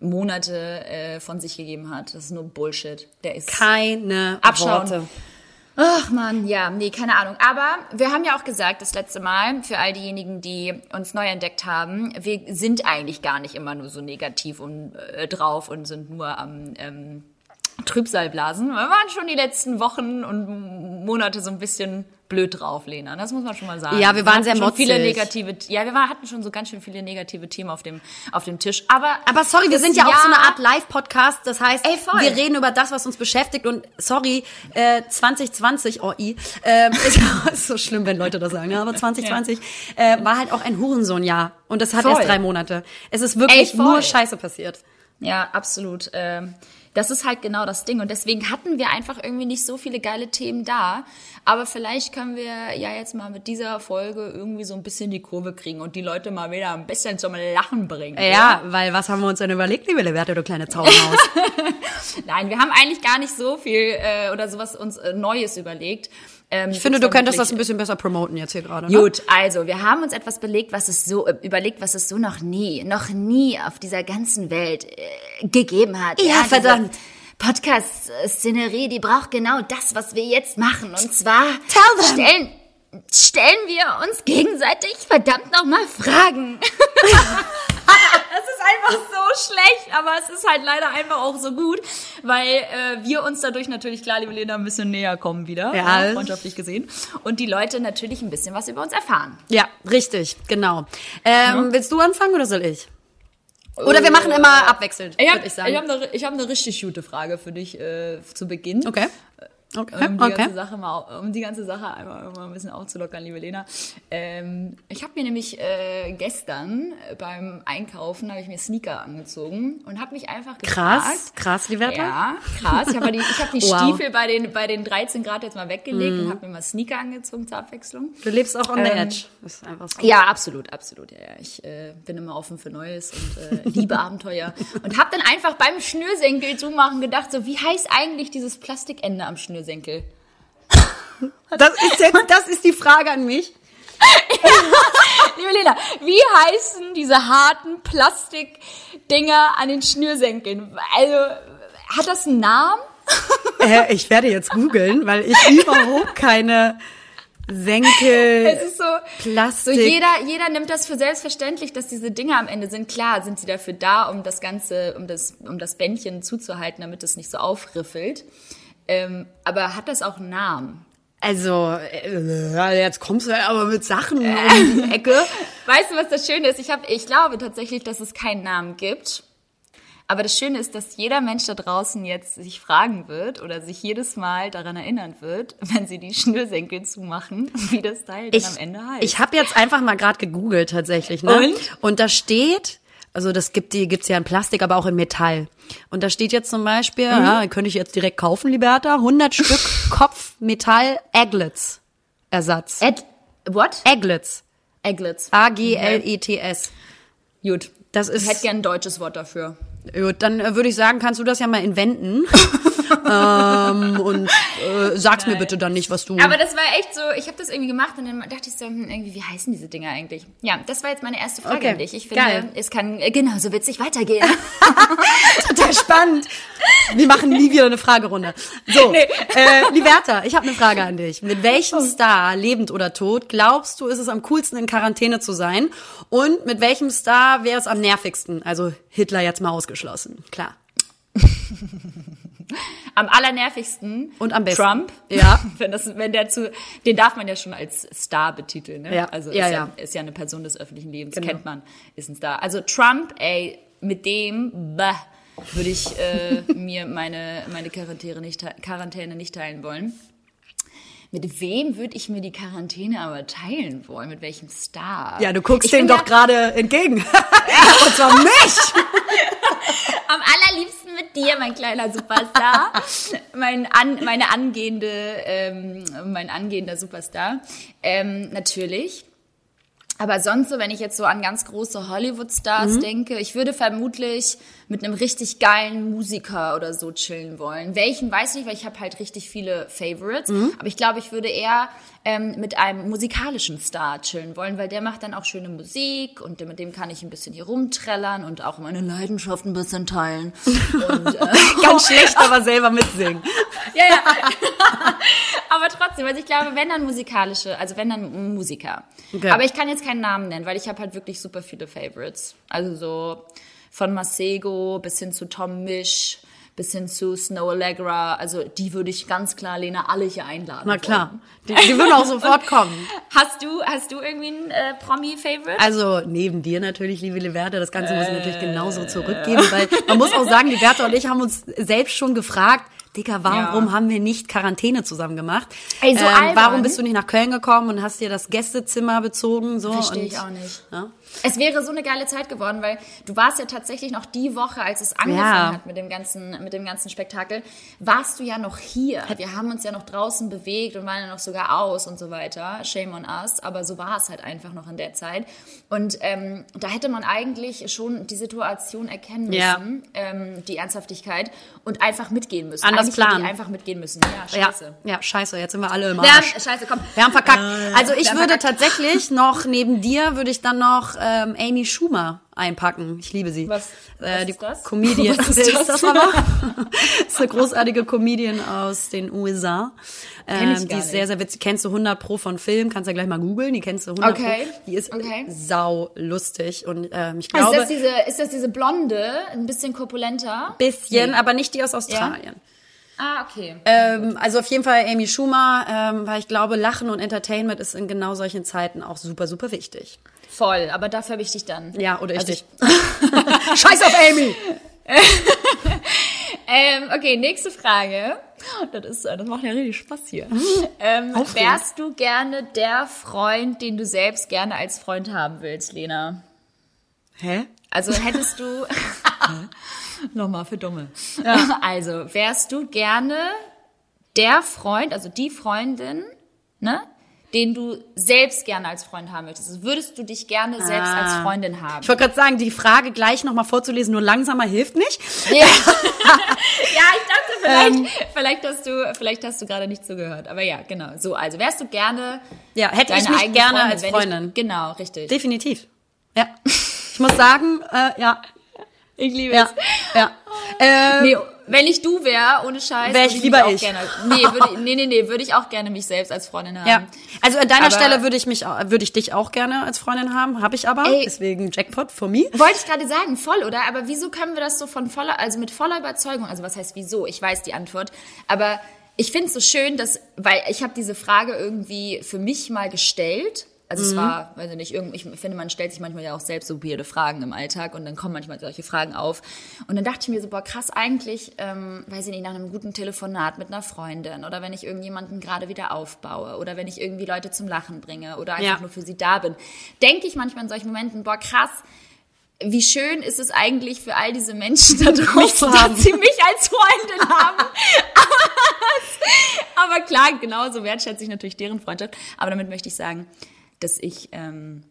Monate äh, von sich gegeben hat. Das ist nur Bullshit. Der ist keine Abschauen. Worte. Ach man, ja, nee, keine Ahnung. Aber wir haben ja auch gesagt, das letzte Mal, für all diejenigen, die uns neu entdeckt haben, wir sind eigentlich gar nicht immer nur so negativ und äh, drauf und sind nur am ähm, Trübsalblasen. Wir waren schon die letzten Wochen und Monate so ein bisschen blöd drauf, Lena. Das muss man schon mal sagen. Ja, wir waren hatten sehr schon viele negative, ja, wir hatten schon so ganz schön viele negative Themen auf dem, auf dem Tisch. Aber, Aber sorry, wir sind ja auch so eine Art Live-Podcast. Das heißt, Ey, wir reden über das, was uns beschäftigt. Und sorry, äh, 2020, oh i, ähm, ist, so schlimm, wenn Leute das sagen. Ja, aber 2020 äh, war halt auch ein Hurensohn-Jahr. Und das hat Voll. erst drei Monate. Es ist wirklich Ey, nur Scheiße passiert. Ja, absolut. Ähm, Das ist halt genau das Ding. Und deswegen hatten wir einfach irgendwie nicht so viele geile Themen da. Aber vielleicht können wir ja jetzt mal mit dieser Folge irgendwie so ein bisschen die Kurve kriegen und die Leute mal wieder ein bisschen zum Lachen bringen. Ja, weil was haben wir uns denn überlegt, liebe Leverte, du kleine Zaubermaus? Nein, wir haben eigentlich gar nicht so viel äh, oder sowas uns äh, Neues überlegt. Ähm, Ich finde, du könntest das ein bisschen besser promoten jetzt hier gerade. Ne? Gut, also wir haben uns etwas belegt, was es so äh, überlegt, was es so noch nie, noch nie auf dieser ganzen Welt äh, gegeben hat. Ja, diese verdammt. Podcast-Szenerie, die braucht genau das, was wir jetzt machen. Und zwar stellen stellen wir uns gegenseitig verdammt nochmal Fragen. Einfach so schlecht, aber es ist halt leider einfach auch so gut, weil äh, wir uns dadurch natürlich, klar, liebe Lena, ein bisschen näher kommen wieder, Ja. äh, freundschaftlich gesehen, und die Leute natürlich ein bisschen was über uns erfahren. Ja, richtig, genau. Ähm, Willst du anfangen oder soll ich? Oder wir machen immer abwechselnd, Ich würde habe ich sagen. hab eine, ich hab eine richtig gute Frage für dich äh, zu Beginn. okay. Okay, Um die, okay. ganze Sache mal, um die ganze Sache einmal, mal ein bisschen aufzulockern, liebe Lena. Ähm, ich habe mir nämlich äh, gestern beim Einkaufen habe ich mir Sneaker angezogen und habe mich einfach gefragt. Krass, krass, Liberta. Ja, krass. Ich habe die, ich hab die Wow. Stiefel bei den, bei den 13 Grad jetzt mal weggelegt und habe mir mal Sneaker angezogen zur Abwechslung. Du lebst auch on the Ähm, edge. Das ist einfach so. Ja, absolut, absolut. Ja, ja. Ich äh, bin immer offen für Neues und äh, liebe Abenteuer. Und habe dann einfach beim Schnürsenkel zumachen gedacht, so wie heißt eigentlich dieses Plastikende am Schnürsenkel? Das ist jetzt, das ist die Frage an mich. Liebe Lena, wie heißen diese harten Plastikdinger an den Schnürsenkeln? Also, hat das einen Namen? Äh, ich werde jetzt googeln, weil ich überhaupt keine Senkel, Es ist so, Plastik. so jeder, jeder nimmt das für selbstverständlich, dass diese Dinger am Ende sind. Klar, sind sie dafür da, um das Ganze, um das, um das Bändchen zuzuhalten, damit es nicht so aufriffelt. Ähm, aber hat das auch einen Namen? Also, äh, jetzt kommst du aber mit Sachen um die Ecke. Weißt du, was das Schöne ist? Ich, hab, ich glaube tatsächlich, dass es keinen Namen gibt. Aber das Schöne ist, dass jeder Mensch da draußen jetzt sich fragen wird oder sich jedes Mal daran erinnern wird, wenn sie die Schnürsenkel zumachen, wie das Teil dann am Ende heißt. Ich habe jetzt einfach mal gerade gegoogelt tatsächlich, ne? Und? Und da steht, also das gibt die gibt's ja in Plastik, aber auch in Metall. Und da steht jetzt zum Beispiel, Mhm. ja, könnte ich jetzt direkt kaufen, Liberta, 100 Stück Kopf Metall Aglets Ersatz. Ed, what? Aglets. Eglets. A G L E T S. Gut. Das Ich ist hätte gern ein deutsches Wort dafür. Gut, dann äh, würde ich sagen, kannst du das ja mal inventen. ähm, und äh, sag's mir bitte dann nicht, was du. Aber das war echt so, ich habe das irgendwie gemacht und dann dachte ich so, hm, irgendwie, wie heißen diese Dinger eigentlich? Ja, das war jetzt meine erste Frage Okay, an dich. Ich finde, geil. es kann äh, genauso witzig weitergehen. total spannend. Wir machen nie wieder eine Fragerunde. So, äh, Liberta, ich habe eine Frage an dich. Mit welchem Star, lebend oder tot, glaubst du, ist es am coolsten in Quarantäne zu sein? Und mit welchem Star wäre es am nervigsten? Also Hitler jetzt mal ausgeschlossen, klar. Am allernervigsten Und am besten. Trump. Ja. Wenn, das, wenn der zu, den darf man ja schon als Star betiteln. Ne? Ja. Also Ja, ist, ja. ist ja eine Person des öffentlichen Lebens, Genau. kennt man, ist ein Star. Also Trump, ey, mit dem bäh, würde ich äh, mir meine, meine Quarantäne, nicht, Quarantäne nicht teilen wollen. Mit wem würde ich mir die Quarantäne aber teilen wollen? Mit welchem Star? Ja, du guckst Ich dem doch ja- gerade entgegen. Und zwar mich. Am allerliebsten mit dir, mein kleiner Superstar. mein an, meine angehende, ähm, mein angehender Superstar. Ähm, natürlich. Aber sonst so, wenn ich jetzt so an ganz große Hollywood-Stars denke, ich würde vermutlich mit einem richtig geilen Musiker oder so chillen wollen. Welchen weiß ich nicht, weil ich habe halt richtig viele Favorites. Aber ich glaube, ich würde eher ähm, mit einem musikalischen Star chillen wollen, weil der macht dann auch schöne Musik und mit dem kann ich ein bisschen hier rumträllern und auch meine Leidenschaft ein bisschen teilen. Und, äh, Ganz schlecht, aber selber mitsingen. ja, ja. aber trotzdem, also ich glaube, wenn dann musikalische, also wenn dann Musiker. Okay. Aber ich kann jetzt keinen Namen nennen, weil ich habe halt wirklich super viele Favorites. Also so von Masego bis hin zu Tom Misch, bis hin zu Snow Allegra. Also die würde ich ganz klar, Lena, alle hier einladen. Na klar. wollen. Die, die würden auch sofort kommen. Hast du, hast du irgendwie ein äh, Promi-Favorite? Also neben dir natürlich, liebe Liverte, das Ganze muss ich natürlich genauso zurückgeben, weil man muss auch sagen, Liverte und ich haben uns selbst schon gefragt, Dicker, warum Ja. haben wir nicht Quarantäne zusammen gemacht? Ey, so ähm, warum bist du nicht nach Köln gekommen und hast dir das Gästezimmer bezogen? So Verstehe ich auch nicht. Ja? Es wäre so eine geile Zeit geworden, weil du warst ja tatsächlich noch die Woche, als es angefangen Ja. hat mit dem ganzen, mit dem ganzen Spektakel, warst du ja noch hier. Wir haben uns ja noch draußen bewegt und waren ja noch sogar aus und so weiter. Shame on us. Aber so war es halt einfach noch in der Zeit. Und ähm, da hätte man eigentlich schon die Situation erkennen müssen, Ja. ähm, die Ernsthaftigkeit und einfach mitgehen müssen. Anders eigentlich planen. einfach mitgehen müssen. Ja, Ja, scheiße. ja, scheiße, jetzt sind wir alle im Wir haben, Arsch. scheiße, komm. Wir haben verkackt. Also ich wir würde verkackt. tatsächlich noch, neben dir würde ich dann noch ähm, Amy Schumer einpacken. Ich liebe sie. Was- äh, was die ist das? Comedian. Was ist das? das aber? ist eine großartige Comedian aus den USA. Kenn ich Ähm, die ist sehr, sehr witzig. Kennst du 100 Pro von Film? Kannst du ja gleich mal googeln. Die kennst du 100 Okay. Pro. Die ist Okay. sau lustig. Und ähm, ich Ist glaube, das, diese, ist das diese blonde, ein bisschen korpulenter? bisschen, Nee. aber nicht die aus Australien. Ah, okay. Ähm, also auf jeden Fall Amy Schumer, ähm, weil ich glaube, Lachen und Entertainment ist in genau solchen Zeiten auch super, super wichtig. Voll, aber dafür habe ich dich dann. Ja, oder ich Also dich. Scheiß auf Amy! Ähm, okay, nächste Frage. Das, ist, das macht ja richtig Spaß hier. ähm, wärst du gerne der Freund, den du selbst gerne als Freund haben willst, Lena? Hä? Also hättest du. Nochmal für Dumme. Also, wärst du gerne der Freund, also die Freundin, ne? Den du selbst gerne als Freund haben möchtest. Würdest du dich gerne selbst als Ah. Freundin haben? Ich wollte gerade sagen, die Frage gleich nochmal vorzulesen, nur langsamer hilft nicht. Ja, ja ich dachte, vielleicht, Ähm. vielleicht hast du, vielleicht hast du gerade nicht zugehört. Aber ja, genau. So, also wärst du gerne. Ja, hätte ich mich gerne Freundin, als Freundin. Ich, genau, richtig. Definitiv. Ja. Ich muss sagen, äh, ja, Ich liebe ja, ja. Äh, Nee, wenn ich du wäre, ohne Scheiß, Wär würde ich lieber auch ich. Gerne, nee, würde, nee, nee, nee, würde ich auch gerne mich selbst als Freundin haben. ja. Also an deiner Aber- Stelle würde ich mich, würde ich dich auch gerne als Freundin haben, habe ich aber. Ey. Deswegen Jackpot for me. Wollte ich gerade sagen, voll, oder? Aber wieso können wir das so von voller, also mit voller Überzeugung, also was heißt wieso? Ich weiß die Antwort. Aber ich finde es so schön, dass, weil ich habe diese Frage irgendwie für mich mal gestellt. Also es war, weiß ich nicht, irgend, ich finde, man stellt sich manchmal ja auch selbst so weirde Fragen im Alltag und dann kommen manchmal solche Fragen auf. Und dann dachte ich mir so, boah, krass, eigentlich, ähm, weiß ich nicht, nach einem guten Telefonat mit einer Freundin oder wenn ich irgendjemanden gerade wieder aufbaue oder wenn ich irgendwie Leute zum Lachen bringe oder einfach Ja. nur für sie da bin, denke ich manchmal in solchen Momenten, boah, krass, wie schön ist es eigentlich für all diese Menschen da draußen, dass sie mich als Freundin haben. Aber klar, genauso wertschätze ich natürlich deren Freundschaft. Aber damit möchte ich sagen, dass ich ähm,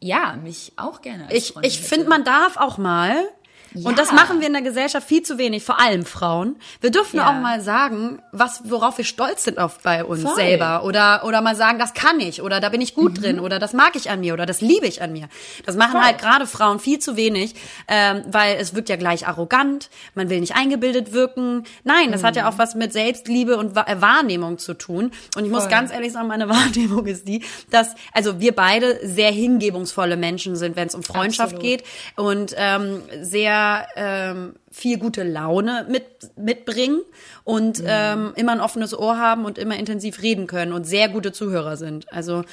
ja mich auch gerne Ich, ich finde, man darf auch mal, Ja. und das machen wir in der Gesellschaft viel zu wenig, vor allem Frauen. Wir dürfen Ja. auch mal sagen, was, worauf wir stolz sind auf, bei uns Voll. Mhm. selber. Oder, oder mal sagen, das kann ich, oder da bin ich gut drin, oder das mag ich an mir, oder das liebe ich an mir. Das machen Voll. halt gerade Frauen viel zu wenig, ähm, weil es wirkt ja gleich arrogant, man will nicht eingebildet wirken. Nein, das hat Mhm. ja auch was mit Selbstliebe und äh, Wahrnehmung zu tun. Und ich muss Voll. ganz ehrlich sagen, meine Wahrnehmung ist die, dass, also wir beide sehr hingebungsvolle Menschen sind, wenn es um Freundschaft Absolut. geht und ähm, sehr sehr ähm, viel gute Laune mit, mitbringen und ähm, immer ein offenes Ohr haben und immer intensiv reden können und sehr gute Zuhörer sind. Also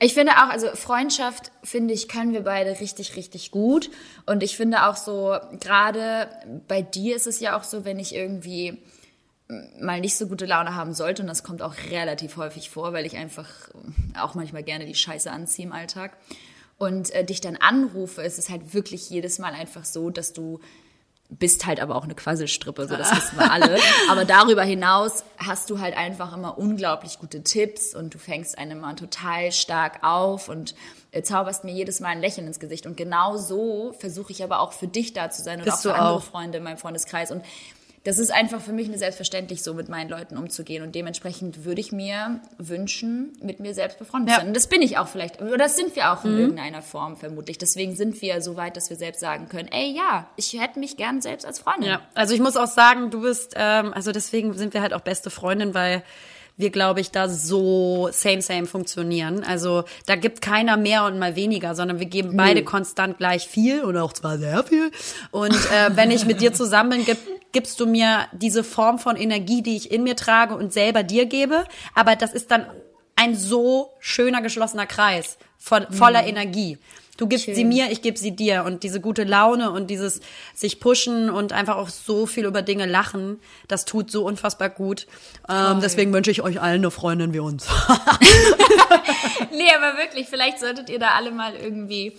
Ich finde auch, also Freundschaft, finde ich, können wir beide richtig, richtig gut. Und ich finde auch so, gerade bei dir ist es ja auch so, wenn ich irgendwie mal nicht so gute Laune haben sollte, und das kommt auch relativ häufig vor, weil ich einfach auch manchmal gerne die Scheiße anziehe im Alltag und äh, dich dann anrufe, ist es halt wirklich jedes Mal einfach so, dass du bist halt aber auch eine Quasselstrippe, so das wissen wir alle. Aber darüber hinaus hast du halt einfach immer unglaublich gute Tipps und du fängst einen immer total stark auf und äh, zauberst mir jedes Mal ein Lächeln ins Gesicht. Und genau so versuche ich aber auch für dich da zu sein und Bist auch für andere auch. Freunde in meinem Freundeskreis. Und das ist einfach für mich eine selbstverständlich, so mit meinen Leuten umzugehen. Und dementsprechend würde ich mir wünschen, mit mir selbst befreundet Ja. zu sein. Und das bin ich auch vielleicht. Oder das sind wir auch in irgendeiner Form vermutlich. Deswegen sind wir so weit, dass wir selbst sagen können, ey, ja, ich hätte mich gern selbst als Freundin. Ja, also ich muss auch sagen, du bist, ähm, also deswegen sind wir halt auch beste Freundin, weil wir, glaube ich, da so same, same funktionieren. Also da gibt keiner mehr und mal weniger, sondern wir geben beide konstant gleich viel oder auch zwar sehr viel. Und äh, wenn ich mit dir zusammen bin, gib, gibst du mir diese Form von Energie, die ich in mir trage und selber dir gebe. Aber das ist dann ein so schöner, geschlossener Kreis von, voller Energie. Du gibst Schön. sie mir, ich gebe sie dir. Und diese gute Laune und dieses sich pushen und einfach auch so viel über Dinge lachen, das tut so unfassbar gut. Ähm, deswegen wünsche ich euch allen eine Freundin wie uns. Nee, aber wirklich, vielleicht solltet ihr da alle mal irgendwie,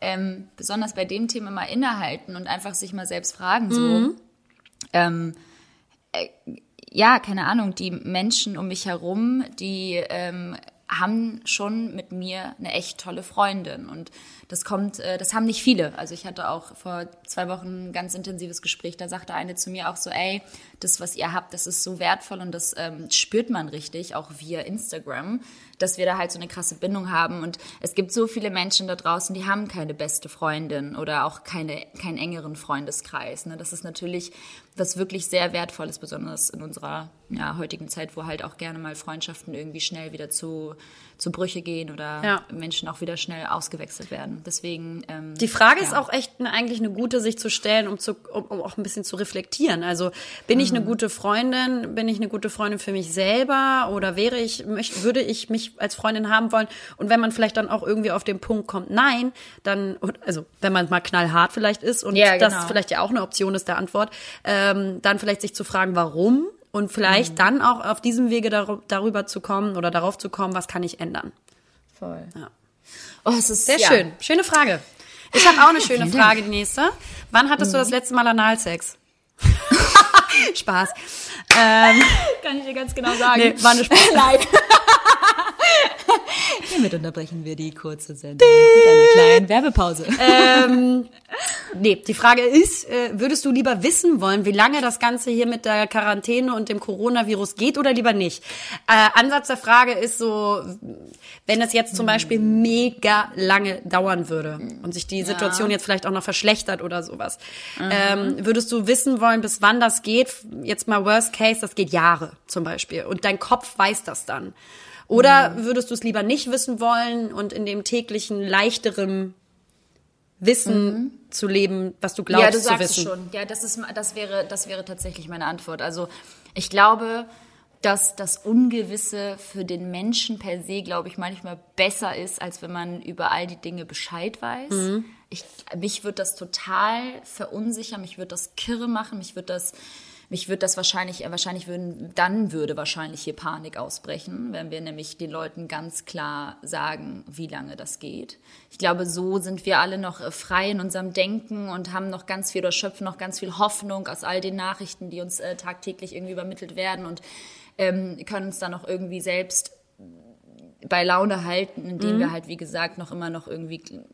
ähm, besonders bei dem Thema mal innehalten und einfach sich mal selbst fragen, so, ähm, äh, ja, keine Ahnung, die Menschen um mich herum, die ähm, haben schon mit mir eine echt tolle Freundin und das kommt, äh, das haben nicht viele. Also ich hatte auch vor zwei Wochen ein ganz intensives Gespräch, da sagte eine zu mir auch so, ey, das, was ihr habt, das ist so wertvoll und das ähm, spürt man richtig, auch via Instagram, dass wir da halt so eine krasse Bindung haben und es gibt so viele Menschen da draußen, die haben keine beste Freundin oder auch keine, keinen engeren Freundeskreis. Ne? Das ist natürlich was wirklich sehr wertvolles, besonders in unserer ja, heutigen Zeit, wo halt auch gerne mal Freundschaften irgendwie schnell wieder zu, zu Brüche gehen oder Ja. Menschen auch wieder schnell ausgewechselt werden. Deswegen. Ähm, Die Frage ist ja. auch echt eine, eigentlich eine gute, sich zu stellen, um, zu, um, um auch ein bisschen zu reflektieren. Also bin ich eine gute Freundin? Bin ich eine gute Freundin für mich selber? Oder wäre ich, möcht, würde ich mich als Freundin haben wollen? Und wenn man vielleicht dann auch irgendwie auf den Punkt kommt, nein, dann, also wenn man mal knallhart vielleicht ist und Ja, das genau. vielleicht ja auch eine Option ist der Antwort, ähm, dann vielleicht sich zu fragen, warum? Und vielleicht Mhm. dann auch auf diesem Wege dar darüber zu kommen oder darauf zu kommen, was kann ich ändern? Voll. Ja. Oh, es ist Sehr ja. schön. Schöne Frage. Ich habe auch eine schöne. Frage, die nächste. Wann hattest du das letzte Mal Analsex? Spaß. Ähm, Kann ich dir ganz genau sagen. nee, war eine Spaß. Nein. Hiermit unterbrechen wir die kurze Sendung mit einer kleinen Werbepause. ähm, nee, die Frage ist, äh, würdest du lieber wissen wollen, wie lange das Ganze hier mit der Quarantäne und dem Coronavirus geht oder lieber nicht? Äh, Ansatz der Frage ist so, wenn es jetzt zum Beispiel mega lange dauern würde und sich die Situation jetzt vielleicht auch noch verschlechtert oder sowas, ähm, würdest du wissen wollen, bis wann das geht? Jetzt mal Worst Case, das geht Jahre zum Beispiel und dein Kopf weiß das dann. Oder würdest du es lieber nicht wissen wollen und in dem täglichen, leichteren Wissen zu leben, was du glaubst ja, du zu sagst es wissen? schon. Ja, das ist, das wäre, das wäre tatsächlich meine Antwort. Also ich glaube, dass das Ungewisse für den Menschen per se, glaube ich, manchmal besser ist, als wenn man über all die Dinge Bescheid weiß. Mhm. Ich, mich wird das total verunsichern, mich wird das kirre machen, mich wird das, mich wird das wahrscheinlich, äh, wahrscheinlich würden, dann würde wahrscheinlich hier Panik ausbrechen, wenn wir nämlich den Leuten ganz klar sagen, wie lange das geht. Ich glaube, so sind wir alle noch äh, frei in unserem Denken und haben noch ganz viel oder schöpfen noch ganz viel Hoffnung aus all den Nachrichten, die uns äh, tagtäglich irgendwie übermittelt werden und ähm, können uns dann noch irgendwie selbst bei Laune halten, indem wir halt, wie gesagt, noch immer noch irgendwie gl-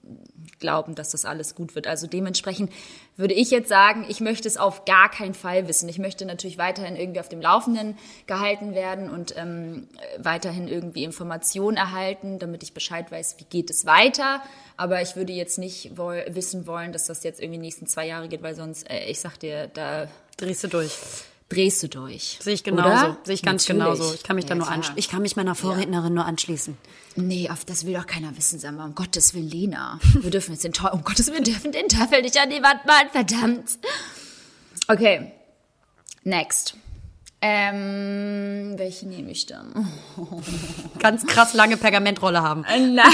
glauben, dass das alles gut wird. Also dementsprechend würde ich jetzt sagen, ich möchte es auf gar keinen Fall wissen. Ich möchte natürlich weiterhin irgendwie auf dem Laufenden gehalten werden und ähm, weiterhin irgendwie Informationen erhalten, damit ich Bescheid weiß, wie geht es weiter. Aber ich würde jetzt nicht woll wissen wollen, dass das jetzt irgendwie die nächsten zwei Jahre geht, weil sonst, äh, ich sag dir, da Drehst du durch. Drehst du durch. Sehe ich genauso. Sehe ich ganz Natürlich. genauso. Ich kann mich ja, da nur anschließen. Ich kann mich meiner Vorrednerin ja. nur anschließen. Nee, auf das will doch keiner wissen, sag mal. Um Gottes Willen, Lena. Wir dürfen jetzt den Teufel, um Gottes Willen, dürfen den Teufel nicht an die Wand malen, verdammt. Okay. Next. Ähm, welche nehme ich dann? Ganz krass lange Pergamentrolle haben. Äh, nein.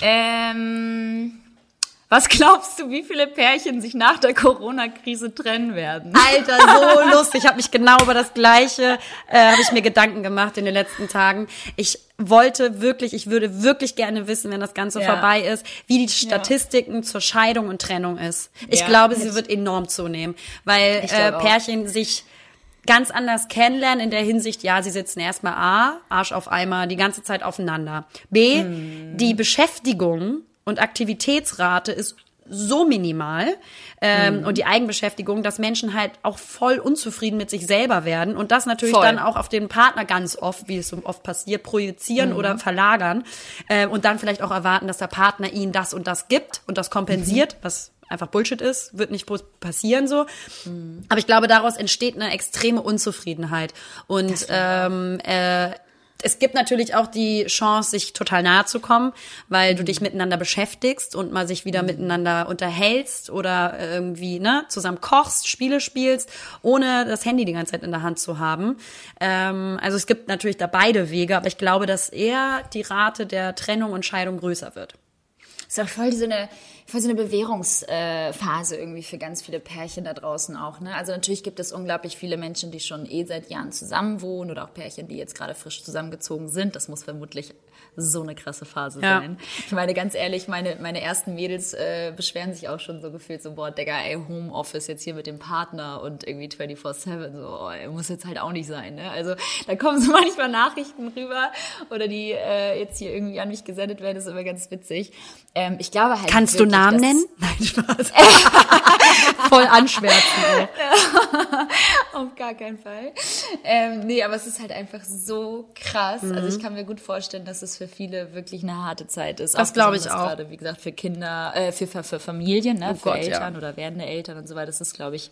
ähm, was glaubst du, wie viele Pärchen sich nach der Corona-Krise trennen werden? Alter, so lustig. Ich habe mich genau über das Gleiche, äh, habe ich mir Gedanken gemacht in den letzten Tagen. Ich wollte wirklich, ich würde wirklich gerne wissen, wenn das Ganze ja. vorbei ist, wie die Statistiken ja. zur Scheidung und Trennung ist. Ich ja, glaube, sie wird enorm zunehmen, weil äh, Pärchen sich ganz anders kennenlernen in der Hinsicht, ja, sie sitzen erstmal A, Arsch auf Eimer, die ganze Zeit aufeinander. B, hm. die Beschäftigung und Aktivitätsrate ist so minimal ähm, mhm. und die Eigenbeschäftigung, dass Menschen halt auch voll unzufrieden mit sich selber werden und das natürlich voll. dann auch auf den Partner ganz oft, wie es so oft passiert, projizieren mhm. oder verlagern äh, und dann vielleicht auch erwarten, dass der Partner ihnen das und das gibt und das kompensiert, mhm. was einfach Bullshit ist, wird nicht passieren so. Mhm. Aber ich glaube, daraus entsteht eine extreme Unzufriedenheit und ähm, äh, es gibt natürlich auch die Chance, sich total nahe zu kommen, weil du mhm. dich miteinander beschäftigst und mal sich wieder mhm. miteinander unterhältst oder irgendwie ne, zusammen kochst, Spiele spielst, ohne das Handy die ganze Zeit in der Hand zu haben. Ähm, also es gibt natürlich da beide Wege, aber ich glaube, dass eher die Rate der Trennung und Scheidung größer wird. Ist auch voll so eine voll so eine Bewährungsphase irgendwie für ganz viele Pärchen da draußen auch. Ne? Also natürlich gibt es unglaublich viele Menschen, die schon eh seit Jahren zusammenwohnen oder auch Pärchen, die jetzt gerade frisch zusammengezogen sind. Das muss vermutlich so eine krasse Phase ja. sein. Ich meine, ganz ehrlich, meine, meine ersten Mädels äh, beschweren sich auch schon so gefühlt so, boah, Digga, ey, Homeoffice jetzt hier mit dem Partner und irgendwie 24-7, so, oh, ey, muss jetzt halt auch nicht sein, ne? Also, da kommen so manchmal Nachrichten rüber oder die äh, jetzt hier irgendwie an mich gesendet werden, ist immer ganz witzig. Ähm, ich glaube halt. Kannst du Namen nennen? Nein, Spaß. Voll anschwärzen. Auf gar keinen Fall. Ähm, nee, aber es ist halt einfach so krass. Mhm. Also ich kann mir gut vorstellen, dass es für viele wirklich eine harte Zeit ist. Das glaube ich auch. Gerade, wie gesagt, für Kinder, äh, für, für, für Familien, ne? Oh für Gott, Eltern ja. oder werdende Eltern und so weiter. Das ist, glaube ich,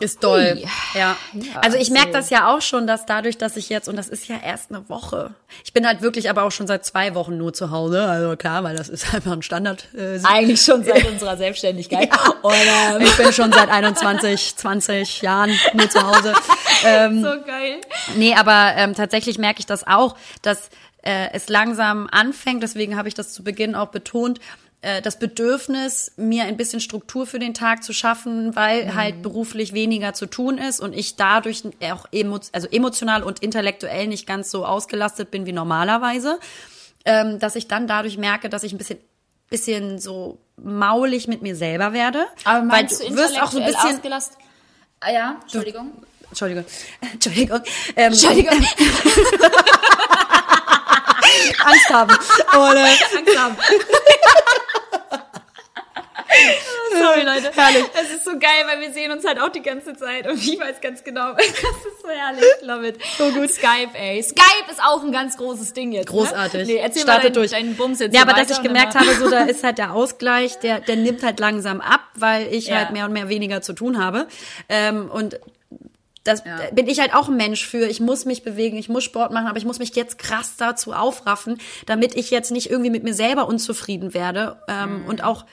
ist doll. Ja. ja. Also ich merke das ja auch schon, dass dadurch, dass ich jetzt, und das ist ja erst eine Woche. Ich bin halt wirklich aber auch schon seit zwei Wochen nur zu Hause. Also klar, weil das ist einfach ein Standard. Äh, Eigentlich schon seit unserer Selbstständigkeit. Ja. Und, ähm, ich bin schon seit 21, 20 Jahren nur zu Hause. Ähm, so geil. Nee, aber ähm, tatsächlich merke ich das auch, dass äh, es langsam anfängt. Deswegen habe ich das zu Beginn auch betont äh, das Bedürfnis, mir ein bisschen Struktur für den Tag zu schaffen, weil mhm. halt beruflich weniger zu tun ist und ich dadurch auch emo also emotional und intellektuell nicht ganz so ausgelastet bin wie normalerweise, ähm, dass ich dann dadurch merke, dass ich ein bisschen bisschen so maulig mit mir selber werde. Aber meinst weil du wirst auch so ein bisschen ausgelastet? Ah ja, Entschuldigung. Du, Entschuldigung. Entschuldigung. Ähm, Entschuldigung. Angst haben. Oder Angst haben. Sorry, Leute. Herrlich. Es ist so geil, weil wir sehen uns halt auch die ganze Zeit und ich weiß ganz genau, das ist so herrlich. Love it. So gut. Skype, ey. Skype ist auch ein ganz großes Ding jetzt. Ne? Großartig. Ne? Nee, erzähl Startet mal deinen, durch. deinen Bums jetzt Ja, aber dass ich gemerkt habe, so da ist halt der Ausgleich, der, der nimmt halt langsam ab, weil ich ja. halt mehr und mehr weniger zu tun habe. Ähm, und das ja. bin ich halt auch ein Mensch für. Ich muss mich bewegen, ich muss Sport machen, aber ich muss mich jetzt krass dazu aufraffen, damit ich jetzt nicht irgendwie mit mir selber unzufrieden werde ähm, mhm. und auch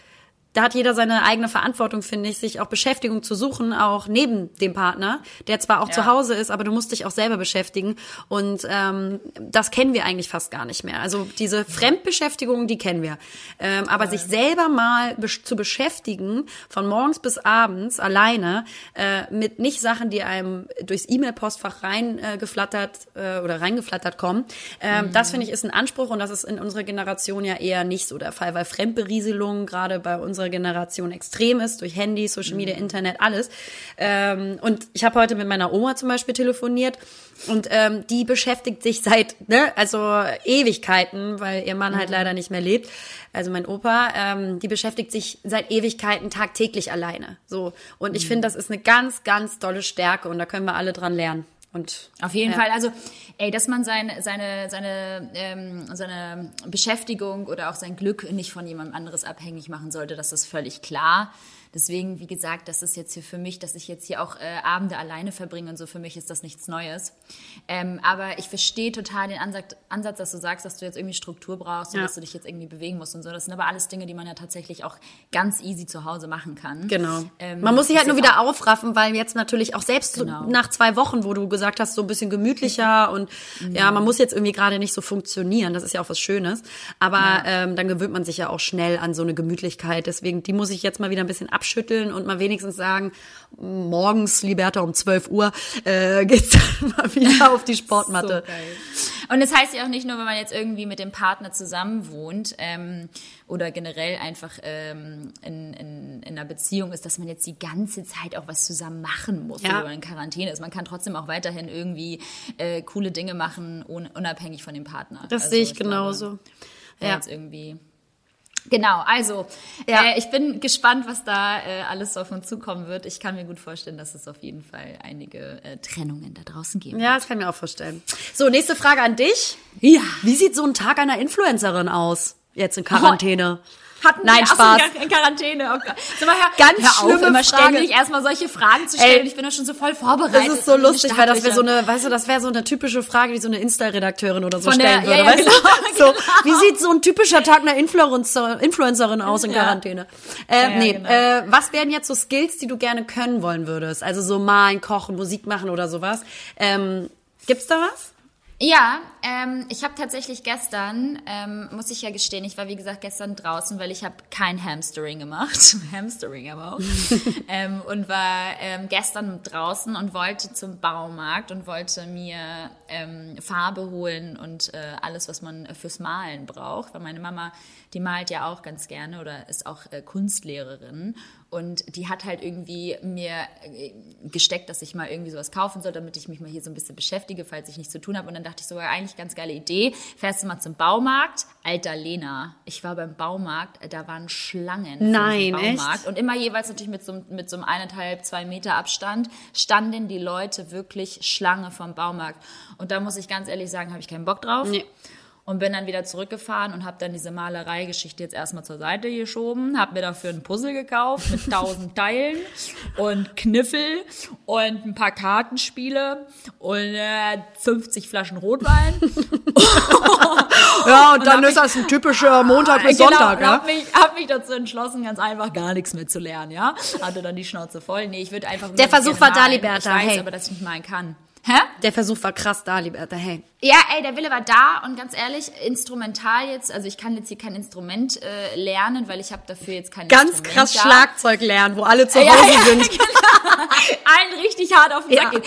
da hat jeder seine eigene Verantwortung, finde ich, sich auch Beschäftigung zu suchen, auch neben dem Partner, der zwar auch ja. zu Hause ist, aber du musst dich auch selber beschäftigen. Und ähm, das kennen wir eigentlich fast gar nicht mehr. Also diese Fremdbeschäftigung, die kennen wir. Ähm, aber sich selber mal be zu beschäftigen, von morgens bis abends alleine, äh, mit nicht Sachen, die einem durchs E-Mail-Postfach reingeflattert äh, äh, oder reingeflattert kommen, ähm, mhm. das finde ich ist ein Anspruch und das ist in unserer Generation ja eher nicht so der Fall, weil Fremdberieselung gerade bei uns unserer Generation extrem ist, durch Handy, Social Media. Internet, alles. Ähm, und ich habe heute mit meiner Oma zum Beispiel telefoniert und ähm, die beschäftigt sich seit, ne, also Ewigkeiten, weil ihr Mann halt mhm. halt leider nicht mehr lebt. Also mein Opa, ähm, die beschäftigt sich seit Ewigkeiten tagtäglich alleine. So. Und ich mhm. finde, das ist eine ganz, ganz tolle Stärke und da können wir alle dran lernen. Und auf jeden ja. Fall, also ey, dass man seine seine seine ähm, seine Beschäftigung oder auch sein Glück nicht von jemandem anderes abhängig machen sollte, das ist völlig klar. Deswegen, wie gesagt, das ist jetzt hier für mich, dass ich jetzt hier auch äh, Abende alleine verbringe und so, für mich ist das nichts Neues. Ähm, aber ich verstehe total den Ansatz, Ansatz, dass du sagst, dass du jetzt irgendwie Struktur brauchst und Ja. dass du dich jetzt irgendwie bewegen musst und so. Das sind aber alles Dinge, die man ja tatsächlich auch ganz easy zu Hause machen kann. Genau. Ähm, Man muss sich halt nur wieder aufraffen, weil jetzt natürlich auch selbst so Genau. nach zwei Wochen, wo du gesagt hast, so ein bisschen gemütlicher und ja, man muss jetzt irgendwie gerade nicht so funktionieren. Das ist ja auch was Schönes. Aber ähm, dann gewöhnt man sich ja auch schnell an so eine Gemütlichkeit. Deswegen, die muss ich jetzt mal wieder ein bisschen abschütteln und mal wenigstens sagen, morgens, Liberta, um 12 Uhr äh, geht's dann mal wieder auf die Sportmatte. So. Und das heißt ja auch nicht nur, wenn man jetzt irgendwie mit dem Partner zusammen wohnt ähm, oder generell einfach ähm, in, in, in einer Beziehung ist, dass man jetzt die ganze Zeit auch was zusammen machen muss, Ja. wenn man in Quarantäne ist. Man kann trotzdem auch weiterhin irgendwie äh, coole Dinge machen, un unabhängig von dem Partner. Das Also sehe ich glaube, genauso. wäre Ja. jetzt irgendwie. Genau, also Ja. äh, ich bin gespannt, was da äh, alles auf uns zukommen wird. Ich kann mir gut vorstellen, dass es auf jeden Fall einige äh, Trennungen da draußen geben Ja, das kann ich mir auch vorstellen. So, nächste Frage an dich. Ja. Wie sieht so ein Tag einer Influencerin aus? Jetzt in Quarantäne. Hatten Nein, wir- Spaß. in Quarantäne. Oh Gott. Sag mal, hör, Ganz hör auf, schlimme immer Frage. ständig erstmal solche Fragen zu stellen. Ey, ich bin da schon so voll vorbereitet. Das ist so lustig, weil das wäre so eine, weißt du, das wäre so eine typische Frage, die so eine Insta-Redakteurin oder so Von der- stellen würde. ja, ja, weißt genau, du? So, genau. wie sieht so ein typischer Tag einer Influencer, Influencerin aus in Ja. Quarantäne? Äh, Ja, nee, genau. äh, was wären jetzt so Skills, die du gerne können wollen würdest? Also so malen, kochen, Musik machen oder sowas. Ähm, gibt's da was? Ja, ähm, ich habe tatsächlich gestern, ähm, muss ich ja gestehen, ich war wie gesagt gestern draußen, weil ich habe kein Hamstering gemacht, Hamstering aber auch, ähm, und war ähm, gestern draußen und wollte zum Baumarkt und wollte mir ähm, Farbe holen und äh, alles, was man fürs Malen braucht, weil meine Mama, die malt ja auch ganz gerne oder ist auch äh, Kunstlehrerin. Und die hat halt irgendwie mir äh, gesteckt, dass ich mal irgendwie sowas kaufen soll, damit ich mich mal hier so ein bisschen beschäftige, falls ich nichts zu tun habe. Und dann dachte ich so, ja, eigentlich ganz geile Idee. Fährst du mal zum Baumarkt? Alter Lena, ich war beim Baumarkt, da waren Schlangen Nein, diesen echt? Baumarkt. Und immer jeweils natürlich mit so, mit so einem eineinhalb, zwei Meter Abstand standen die Leute wirklich Schlange vom Baumarkt. Und da muss ich ganz ehrlich sagen, habe ich keinen Bock drauf. Nee. Und bin dann wieder zurückgefahren und habe dann diese Malereigeschichte jetzt erstmal zur Seite geschoben, habe mir dafür ein Puzzle gekauft mit tausend Teilen und Kniffel und ein paar Kartenspiele und äh, 50 Flaschen Rotwein. Ja, und, dann ist das ein typischer Montag bis genau, Sonntag, ja? hab mich, hab mich dazu entschlossen, ganz einfach gar nichts mehr zu lernen, ja. Hatte dann die Schnauze voll. Nee, ich würde einfach Der Versuch war da. Liberta, Ich weiß hey. aber, dass ich nicht malen kann. Hä? Der Versuch war krass da, Liberta, hey. Ja, ey, der Wille war da und ganz ehrlich, instrumental jetzt, also ich kann jetzt hier kein Instrument äh, lernen, weil ich habe dafür jetzt kein Ganz Instrument krass da. Schlagzeug lernen, wo alle zu Ja, Hause ja, sind. Allen richtig hart auf den Ja. Sack geht.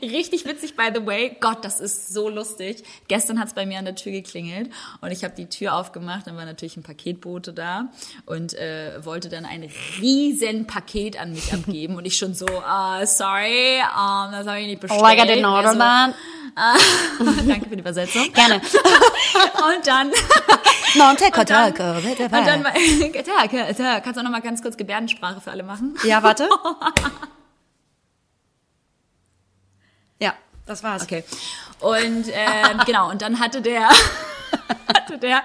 Ey, richtig witzig, by the way. Gott, das ist so lustig. Gestern hat's bei mir an der Tür geklingelt und ich habe die Tür aufgemacht. Dann war natürlich ein Paketbote da und äh, wollte dann ein riesen Paket an mich abgeben. Und ich schon so, ah, sorry, um, das habe ich nicht bestellt. Like I didn't order Also, that. Danke für die Übersetzung. Gerne. Und dann... Monte Und dann, und dann Tag, Tag. kannst du auch noch mal ganz kurz Gebärdensprache für alle machen? Ja, warte. Ja, das war's. Okay. Und ähm, genau, und dann hatte der hatte der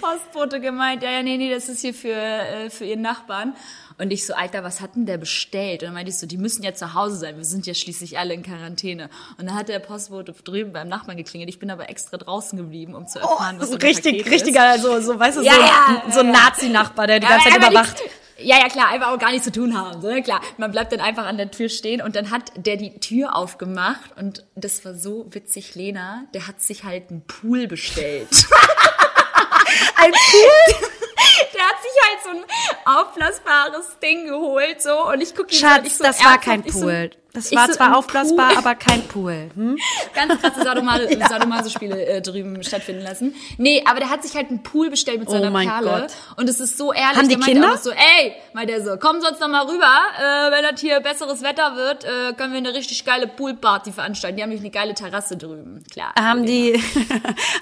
Postbote gemeint, ja, ja, nee, nee, das ist hier für, äh, für ihren Nachbarn. Und ich so, Alter, was hat denn der bestellt? Und dann meinte ich so, die müssen ja zu Hause sein, wir sind ja schließlich alle in Quarantäne. Und dann hat der Postbote drüben beim Nachbarn geklingelt. Ich bin aber extra draußen geblieben, um zu erfahren, was So ein richtig, Paket richtiger, so, so, weißt du, Ja, so, ja, so ein. Nazi-Nachbar, der die ganze Zeit überwacht. nichts- Ja, ja, klar, einfach auch gar nichts zu tun haben. So, ne? Klar, man bleibt dann einfach an der Tür stehen und dann hat der die Tür aufgemacht und das war so witzig, Lena, der hat sich halt einen Pool bestellt. Ein Pool? Der hat sich halt so ein aufblasbares Ding geholt, so, und ich gucke ihn an, ich Schatz, so das war kein Pool. Das war so zwar aufblasbar, Pool. aber kein Pool. Hm? ganz krasse Sadomase, Sadomaso-Spiele äh, drüben stattfinden lassen. Nee, aber der hat sich halt einen Pool bestellt mit Oh seiner mein Perle. Gott. Und es ist so ehrlich. Haben die der Kinder? auch so, ey, meint der so, komm sonst noch mal rüber, äh, wenn das hier besseres Wetter wird, äh, können wir eine richtig geile Poolparty veranstalten. Die haben nämlich eine geile Terrasse drüben. Klar. Haben die,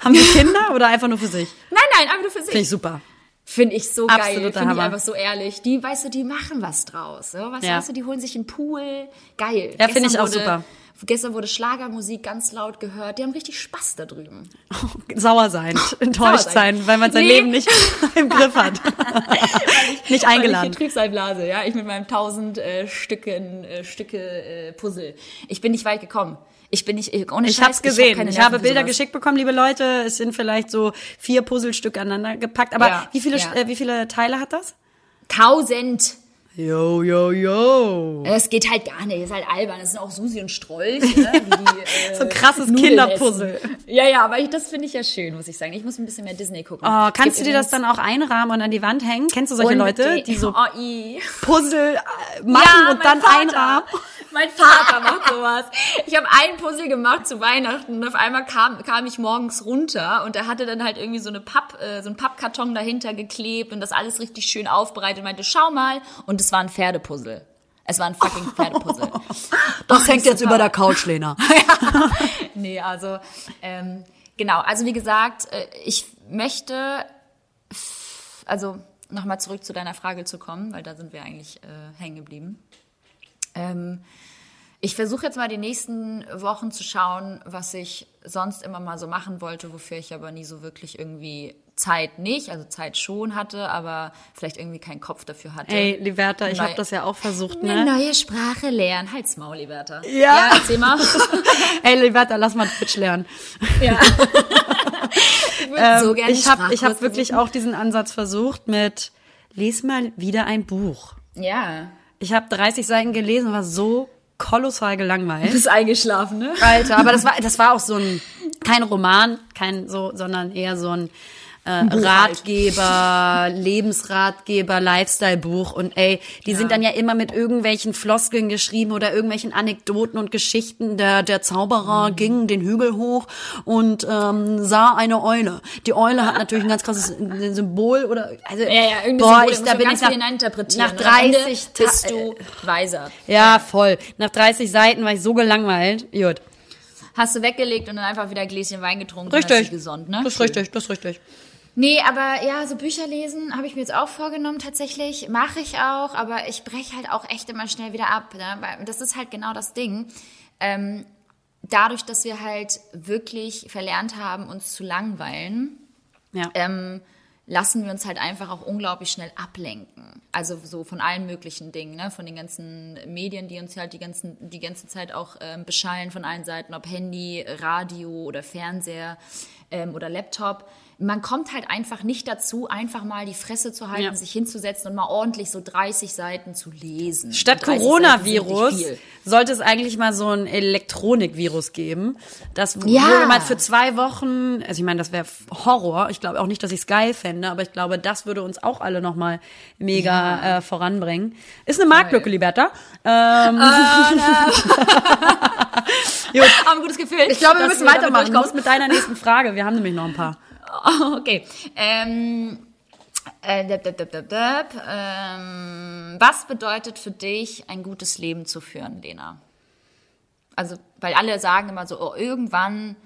haben die Kinder oder einfach nur für sich? Nein, nein, einfach nur für Finde sich. ich super. Finde ich so geil. Absoluter Finde ich einfach so ehrlich. Die, weißt du, die machen was draus. So? Was Ja. weißt du, die holen sich einen Pool. Geil. Ja, finde ich auch wurde, super. Gestern wurde Schlagermusik ganz laut gehört. Die haben richtig Spaß da drüben. Sauer sein, enttäuscht Sauer sein, sein. weil man sein Nee. Leben nicht im Griff hat. nicht Weil eingeladen. Ich die Trübsalblase, ja. Ich mit meinem tausend äh, Stücken, äh, Stücke äh, Puzzle. Ich bin nicht weit gekommen. Ich bin nicht, ohne Ich Scheiß, hab's gesehen. Ich, Nerven habe für Bilder sowas. geschickt bekommen, liebe Leute. Es sind vielleicht so vier Puzzlestücke aneinander gepackt. Aber Ja, wie viele ja. äh, wie viele Teile hat das? Tausend. Yo, yo, yo. Es geht halt gar nicht. Das ist halt albern. Das sind auch Susi und Strolch, ne? Wie die, äh, So ein krasses Kinderpuzzle. Ja, ja, aber ich, das finde ich ja schön, muss ich sagen. Ich muss ein bisschen mehr Disney gucken. Oh, kannst du dir das dann auch einrahmen und an die Wand hängen? Kennst du solche Leute, die so Oh. Puzzle äh, machen Ja, und mein dann Vater. einrahmen? Mein Vater macht sowas. Ich habe ein Puzzle gemacht zu Weihnachten und auf einmal kam, kam ich morgens runter und er hatte dann halt irgendwie so eine Papp, äh, so einen Pappkarton dahinter geklebt und das alles richtig schön aufbereitet und meinte, schau mal. Und es war ein Pferdepuzzle. Es war ein fucking Pferdepuzzle. Das hängt jetzt über der Couch, Lena. nee, also ähm, genau. Also wie gesagt, äh, ich möchte, also nochmal zurück zu deiner Frage zu kommen, weil da sind wir eigentlich äh, hängen geblieben. Ähm, ich versuche jetzt mal die nächsten Wochen zu schauen, was ich sonst immer mal so machen wollte, wofür ich aber nie so wirklich irgendwie Zeit nicht, also Zeit schon hatte, aber vielleicht irgendwie keinen Kopf dafür hatte. Ey, Liberta, ich habe das ja auch versucht, Eine ne? neue Sprache lernen. Halt's Maul, Liberta. Ja. ja erzähl mal. Ey, Liberta, lass mal Twitch lernen. Ja. ich würde so gerne Ähm, ich habe hab wirklich auch diesen Ansatz versucht mit, les mal wieder ein Buch. Ja. Ich habe 30 Seiten gelesen, war so kolossal gelangweilt. Bist eingeschlafen, ne? Alter, aber das war, das war auch so ein, kein Roman, kein so, sondern eher so ein äh. Ratgeber, Lebensratgeber, Lifestyle-Buch und ey, die sind dann ja immer mit irgendwelchen Floskeln geschrieben oder irgendwelchen Anekdoten und Geschichten. Der, der Mhm. Zauberer ging den Hügel hoch und ähm, sah eine Eule. Die Eule hat natürlich ein ganz krasses Symbol oder also Ja, ja, irgendwie boah, Symbole ich, da bin ich nach, nach Und am Ende 30 Ta- bist du weiser. ja, voll. Nach 30 Seiten war ich so gelangweilt. Gut. Hast du weggelegt und dann einfach wieder ein Gläschen Wein getrunken und hast Richtig. dich gesund, ne? Das ist richtig, das ist richtig. Nee, aber ja, so Bücher lesen habe ich mir jetzt auch vorgenommen tatsächlich. Mache ich auch, aber ich breche halt auch echt immer schnell wieder ab. Ne? Weil das ist halt genau das Ding. Ähm, dadurch, dass wir halt wirklich verlernt haben, uns zu langweilen, Ja. ähm, lassen wir uns halt einfach auch unglaublich schnell ablenken. Also so von allen möglichen Dingen, ne? von den ganzen Medien, die uns halt die, ganzen, die ganze Zeit auch ähm, beschallen von allen Seiten, ob Handy, Radio oder Fernseher ähm, oder Laptop. Man kommt halt einfach nicht dazu, einfach mal die Fresse zu halten, Ja. sich hinzusetzen und mal ordentlich so 30 Seiten zu lesen. Statt 30 Seiten Coronavirus sollte es eigentlich mal so ein Elektronikvirus geben. Das Ja. würde mal für zwei Wochen, also ich meine, das wäre Horror. Ich glaube auch nicht, dass ich es geil fände, aber ich glaube, das würde uns auch alle noch mal mega äh, voranbringen. Ist eine Marktlücke, Liberta. Ähm, Gut. Aber ein gutes Gefühl. Ich glaube, wir müssen damit weitermachen. Du musst mit deiner nächsten Frage. Wir haben nämlich noch ein paar. Okay. Ähm, äh, döp, döp, döp. Ähm, was bedeutet für dich, ein gutes Leben zu führen, Lena? Also, weil alle sagen immer so, oh, irgendwann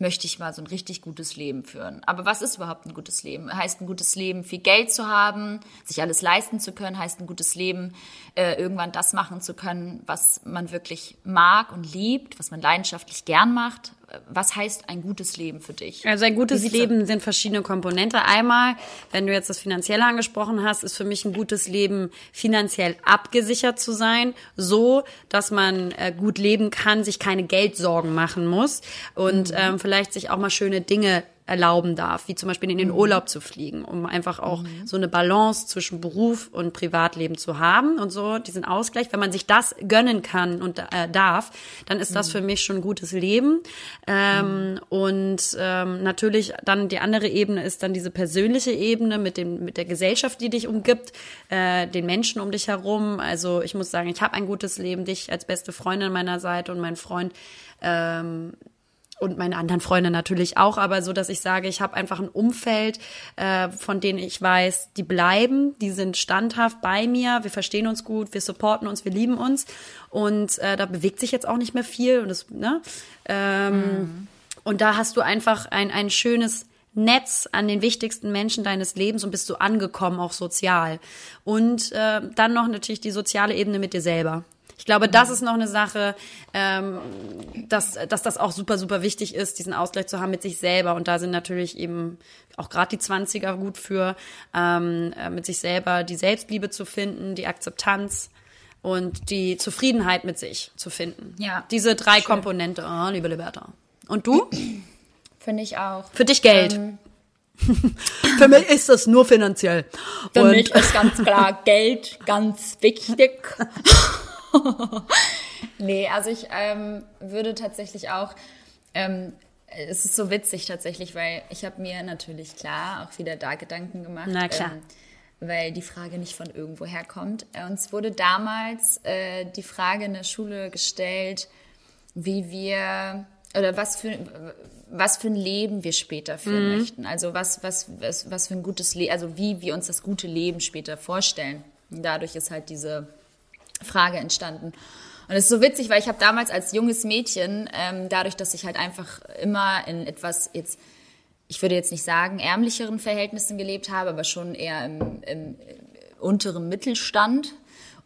möchte ich mal so ein richtig gutes Leben führen. Aber was ist überhaupt ein gutes Leben? Heißt ein gutes Leben, viel Geld zu haben, sich alles leisten zu können? Heißt ein gutes Leben, äh, irgendwann das machen zu können, was man wirklich mag und liebt, was man leidenschaftlich gern macht? Was heißt ein gutes Leben für dich? Also ein gutes Leben sind verschiedene Komponente. Einmal, wenn du jetzt das Finanzielle angesprochen hast, ist für mich ein gutes Leben finanziell abgesichert zu sein, so dass man äh, gut leben kann, sich keine Geldsorgen machen muss und ähm, vielleicht sich auch mal schöne Dinge erlauben darf, wie zum Beispiel in den Urlaub zu fliegen, um einfach auch so eine Balance zwischen Beruf und Privatleben zu haben und so diesen Ausgleich. Wenn man sich das gönnen kann und äh, darf, dann ist das für mich schon ein gutes Leben. Ähm, Und ähm, natürlich dann die andere Ebene ist dann diese persönliche Ebene mit dem mit der Gesellschaft, die dich umgibt, äh, den Menschen um dich herum. Also ich muss sagen, ich habe ein gutes Leben, dich als beste Freundin meiner Seite und mein Freund. Ähm, und meine anderen Freunde natürlich auch, aber so, dass ich sage, ich habe einfach ein Umfeld, äh, von denen ich weiß, die bleiben, die sind standhaft bei mir, wir verstehen uns gut, wir supporten uns, wir lieben uns und äh, da bewegt sich jetzt auch nicht mehr viel und das, ne? Ähm, Und da hast du einfach ein, ein schönes Netz an den wichtigsten Menschen deines Lebens und bist du angekommen, auch sozial. Und äh, dann noch natürlich die soziale Ebene mit dir selber. Ich glaube, das ist noch eine Sache, ähm, dass, dass das auch super, super wichtig ist, diesen Ausgleich zu haben mit sich selber. Und da sind natürlich eben auch gerade die Zwanziger gut für, ähm, äh, mit sich selber die Selbstliebe zu finden, die Akzeptanz und die Zufriedenheit mit sich zu finden. Ja. Diese drei Schön. Komponente, oh, liebe Liberta. Und du? Finde ich auch. Für dich Geld. Ähm, Für mich ist das nur finanziell. Für und mich ist ganz klar Geld ganz wichtig. nee, also ich ähm, würde tatsächlich auch, ähm, es ist so witzig tatsächlich, weil ich habe mir natürlich klar auch wieder da Gedanken gemacht. Na klar. Ähm, weil die Frage nicht von irgendwo herkommt. Uns wurde damals äh, die Frage in der Schule gestellt, wie wir oder was für was für ein Leben wir später führen mhm. möchten. Also was, was, was, was für ein gutes Leben, also wie wir uns das gute Leben später vorstellen. Und dadurch ist halt diese Frage entstanden. Und es ist so witzig, weil ich habe damals als junges Mädchen, ähm, dadurch, dass ich halt einfach immer in etwas jetzt, ich würde jetzt nicht sagen, ärmlicheren Verhältnissen gelebt habe, aber schon eher im, im unteren Mittelstand,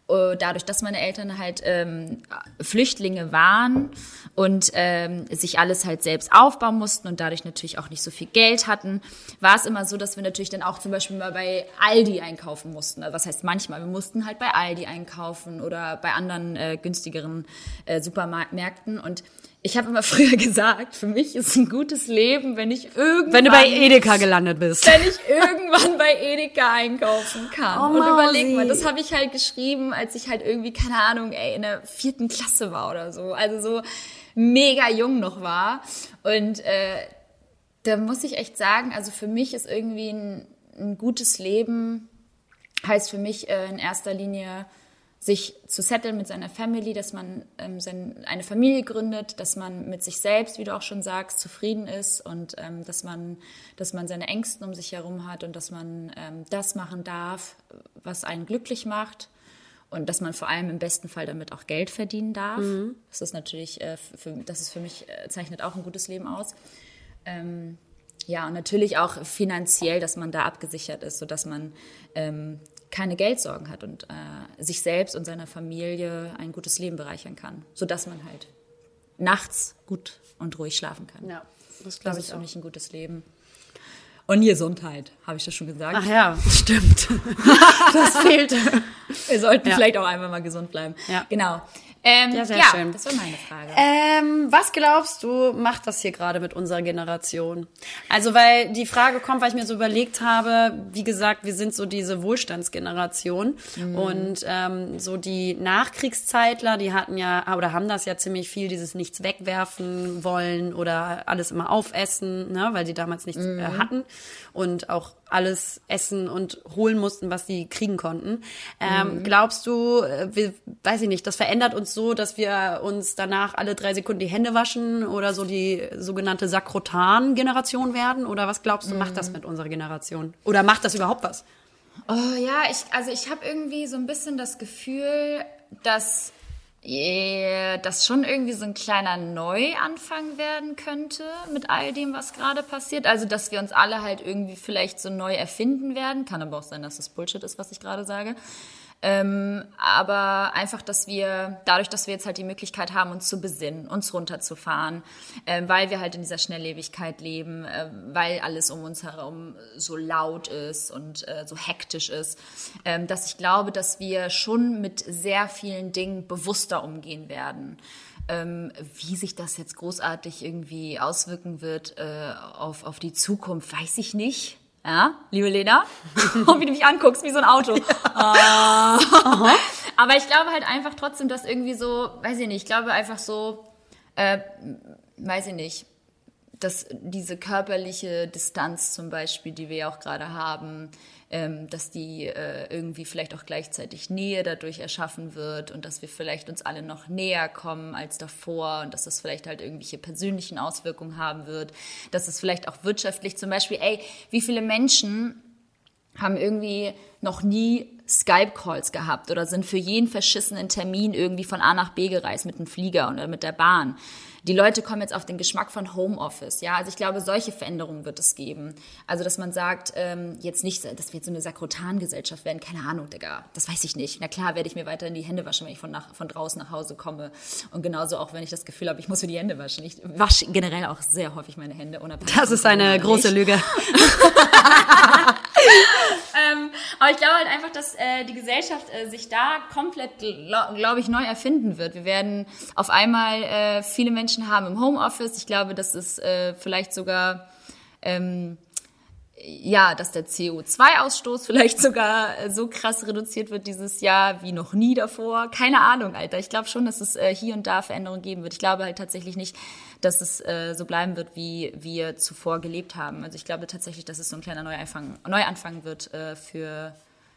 dadurch, dass meine Eltern halt ähm, Flüchtlinge waren und ähm, sich alles halt selbst aufbauen mussten und dadurch natürlich auch nicht so viel Geld hatten, war es immer so, dass wir natürlich dann auch zum Beispiel mal bei Aldi einkaufen mussten. Also was heißt manchmal? Wir mussten halt bei Aldi einkaufen oder bei anderen äh, günstigeren äh, Supermärkten und ich habe immer früher gesagt, für mich ist ein gutes Leben, wenn ich irgendwann... Wenn du bei Edeka gelandet bist. Wenn ich irgendwann bei Edeka einkaufen kann. Oh, und überleg mal, das habe ich halt geschrieben, als ich halt irgendwie, keine Ahnung, ey, in der vierten Klasse war oder so. Also so mega jung noch war. Und äh, da muss ich echt sagen, also für mich ist irgendwie ein, ein gutes Leben, heißt für mich äh, in erster Linie sich zu setteln mit seiner Family, dass man ähm, sein, eine Familie gründet, dass man mit sich selbst, wie du auch schon sagst, zufrieden ist und ähm, dass, man, dass man seine Ängsten um sich herum hat und dass man ähm, das machen darf, was einen glücklich macht und dass man vor allem im besten Fall damit auch Geld verdienen darf. Mhm. Das ist natürlich, äh, für, das ist für mich, äh, zeichnet auch ein gutes Leben aus. Ähm, ja, und natürlich auch finanziell, dass man da abgesichert ist, sodass man ähm, keine Geldsorgen hat und äh, sich selbst und seiner Familie ein gutes Leben bereichern kann, sodass man halt nachts gut und ruhig schlafen kann. Ja, das glaube ich auch. nicht ein gutes Leben. Und Gesundheit, habe ich das schon gesagt? Ach ja, stimmt. das fehlte. Wir sollten ja. vielleicht auch einfach mal gesund bleiben. Ja. Genau. Ähm, ja, sehr ja, schön. Das war meine Frage. Ähm, was glaubst du, macht das hier gerade mit unserer Generation? Also, weil die Frage kommt, weil ich mir so überlegt habe, wie gesagt, wir sind so diese Wohlstandsgeneration mhm. und ähm, so die Nachkriegszeitler, die hatten ja oder haben das ja ziemlich viel, dieses nichts wegwerfen wollen oder alles immer aufessen, ne, weil sie damals nichts äh, mhm. hatten und auch alles essen und holen mussten, was sie kriegen konnten. Ähm, mhm. Glaubst du, äh, wir, weiß ich nicht, das verändert uns so, dass wir uns danach alle drei Sekunden die Hände waschen oder so die sogenannte Sakrotan-Generation werden? Oder was glaubst du, mhm. macht das mit unserer Generation? Oder macht das überhaupt was? Oh ja, ich, also ich habe irgendwie so ein bisschen das Gefühl, dass das schon irgendwie so ein kleiner Neuanfang werden könnte mit all dem, was gerade passiert. Also, dass wir uns alle halt irgendwie vielleicht so neu erfinden werden. Kann aber auch sein, dass das Bullshit ist, was ich gerade sage. Ähm, aber einfach, dass wir, dadurch, dass wir jetzt halt die Möglichkeit haben, uns zu besinnen, uns runterzufahren, äh, weil wir halt in dieser Schnelllebigkeit leben, äh, weil alles um uns herum so laut ist und äh, so hektisch ist, ähm, dass ich glaube, dass wir schon mit sehr vielen Dingen bewusster umgehen werden. Ähm, wie sich das jetzt großartig irgendwie auswirken wird äh, auf, auf die Zukunft, weiß ich nicht. Ja, liebe Lena, und wie du mich anguckst, wie so ein Auto. Ja. Aber ich glaube halt einfach trotzdem, dass irgendwie so, weiß ich nicht, ich glaube einfach so, äh, weiß ich nicht, dass diese körperliche Distanz zum Beispiel, die wir ja auch gerade haben, ähm, dass die äh, irgendwie vielleicht auch gleichzeitig Nähe dadurch erschaffen wird und dass wir vielleicht uns alle noch näher kommen als davor und dass das vielleicht halt irgendwelche persönlichen Auswirkungen haben wird, dass es vielleicht auch wirtschaftlich zum Beispiel, ey, wie viele Menschen haben irgendwie noch nie Skype-Calls gehabt oder sind für jeden verschissenen Termin irgendwie von A nach B gereist mit dem Flieger oder mit der Bahn. Die Leute kommen jetzt auf den Geschmack von Homeoffice. Ja, also ich glaube, solche Veränderungen wird es geben. Also, dass man sagt, ähm, jetzt nicht, dass wir jetzt so eine Sakrotan-Gesellschaft werden. Keine Ahnung, Digga. Das weiß ich nicht. Na klar, werde ich mir weiterhin die Hände waschen, wenn ich von, nach, von draußen nach Hause komme. Und genauso auch, wenn ich das Gefühl habe, ich muss mir die Hände waschen. Ich wasche generell auch sehr häufig meine Hände. Das ist eine große Lüge. ähm, aber ich glaube halt einfach, dass äh, die Gesellschaft äh, sich da komplett, glaube glaub ich, neu erfinden wird. Wir werden auf einmal äh, viele Menschen haben im Homeoffice. Ich glaube, dass es äh, vielleicht sogar ähm, ja, dass der CO2-Ausstoß vielleicht sogar äh, so krass reduziert wird dieses Jahr wie noch nie davor. Keine Ahnung, Alter. Ich glaube schon, dass es äh, hier und da Veränderungen geben wird. Ich glaube halt tatsächlich nicht, dass es äh, so bleiben wird, wie wir zuvor gelebt haben. Also ich glaube tatsächlich, dass es so ein kleiner Neuanfang, Neuanfang wird äh, für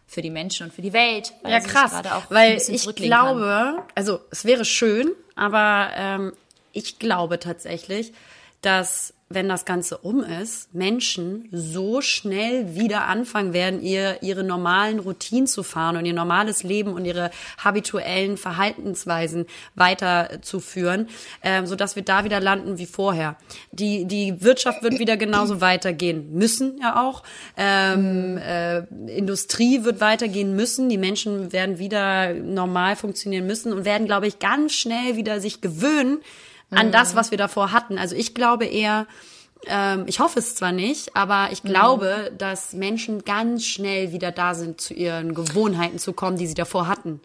für die Menschen und für die Welt. ja, krass. Weil ich glaube, kann. also es wäre schön, aber ähm, ich glaube tatsächlich, dass wenn das Ganze um ist, Menschen so schnell wieder anfangen werden, ihr, ihre normalen Routinen zu fahren und ihr normales Leben und ihre habituellen Verhaltensweisen weiterzuführen, äh, so dass wir da wieder landen wie vorher. Die, die Wirtschaft wird wieder genauso weitergehen müssen, ja auch. Ähm, äh, Industrie wird weitergehen müssen. Die Menschen werden wieder normal funktionieren müssen und werden, glaube ich, ganz schnell wieder sich gewöhnen, an das, was wir davor hatten. Also ich glaube eher, ähm, ich hoffe es zwar nicht, aber ich glaube, mhm. dass Menschen ganz schnell wieder da sind, zu ihren Gewohnheiten zu kommen, die sie davor hatten.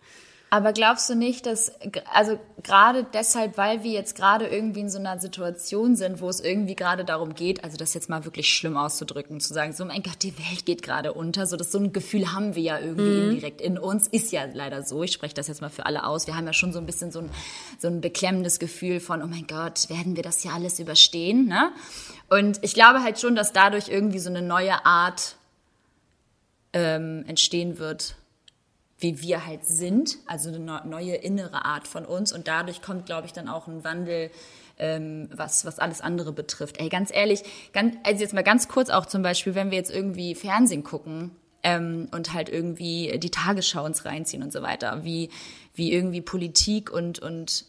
Aber glaubst du nicht, dass, also gerade deshalb, weil wir jetzt gerade irgendwie in so einer Situation sind, wo es irgendwie gerade darum geht, also das jetzt mal wirklich schlimm auszudrücken, zu sagen, so mein Gott, die Welt geht gerade unter, so dass so ein Gefühl haben wir ja irgendwie mhm. indirekt in uns, ist ja leider so. Ich spreche das jetzt mal für alle aus. Wir haben ja schon so ein bisschen so ein, so ein beklemmendes Gefühl von, oh mein Gott, werden wir das ja alles überstehen, ne? Und ich glaube halt schon, dass dadurch irgendwie so eine neue Art ähm, entstehen wird, wie wir halt sind, also eine neue innere Art von uns. Und dadurch kommt, glaube ich, dann auch ein Wandel, ähm, was, was alles andere betrifft. Ey, ganz ehrlich, ganz, also jetzt mal ganz kurz auch zum Beispiel, wenn wir jetzt irgendwie Fernsehen gucken ähm, und halt irgendwie die Tagesschau uns reinziehen und so weiter, wie, wie irgendwie Politik und, und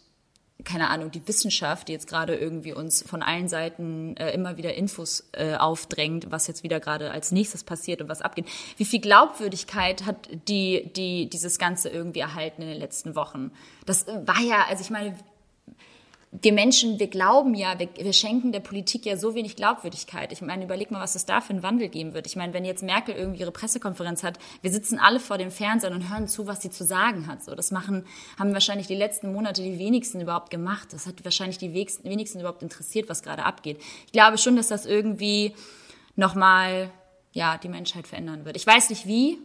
keine Ahnung, die Wissenschaft, die jetzt gerade irgendwie uns von allen Seiten äh, immer wieder Infos äh, aufdrängt, was jetzt wieder gerade als nächstes passiert und was abgeht. Wie viel Glaubwürdigkeit hat die, die dieses Ganze irgendwie erhalten in den letzten Wochen? Das war ja, also ich meine, wir Menschen, wir glauben ja, wir, wir, schenken der Politik ja so wenig Glaubwürdigkeit. Ich meine, überleg mal, was es da für einen Wandel geben wird. Ich meine, wenn jetzt Merkel irgendwie ihre Pressekonferenz hat, wir sitzen alle vor dem Fernseher und hören zu, was sie zu sagen hat. So, das machen, haben wahrscheinlich die letzten Monate die wenigsten überhaupt gemacht. Das hat wahrscheinlich die wenigsten überhaupt interessiert, was gerade abgeht. Ich glaube schon, dass das irgendwie nochmal, ja, die Menschheit verändern wird. Ich weiß nicht wie.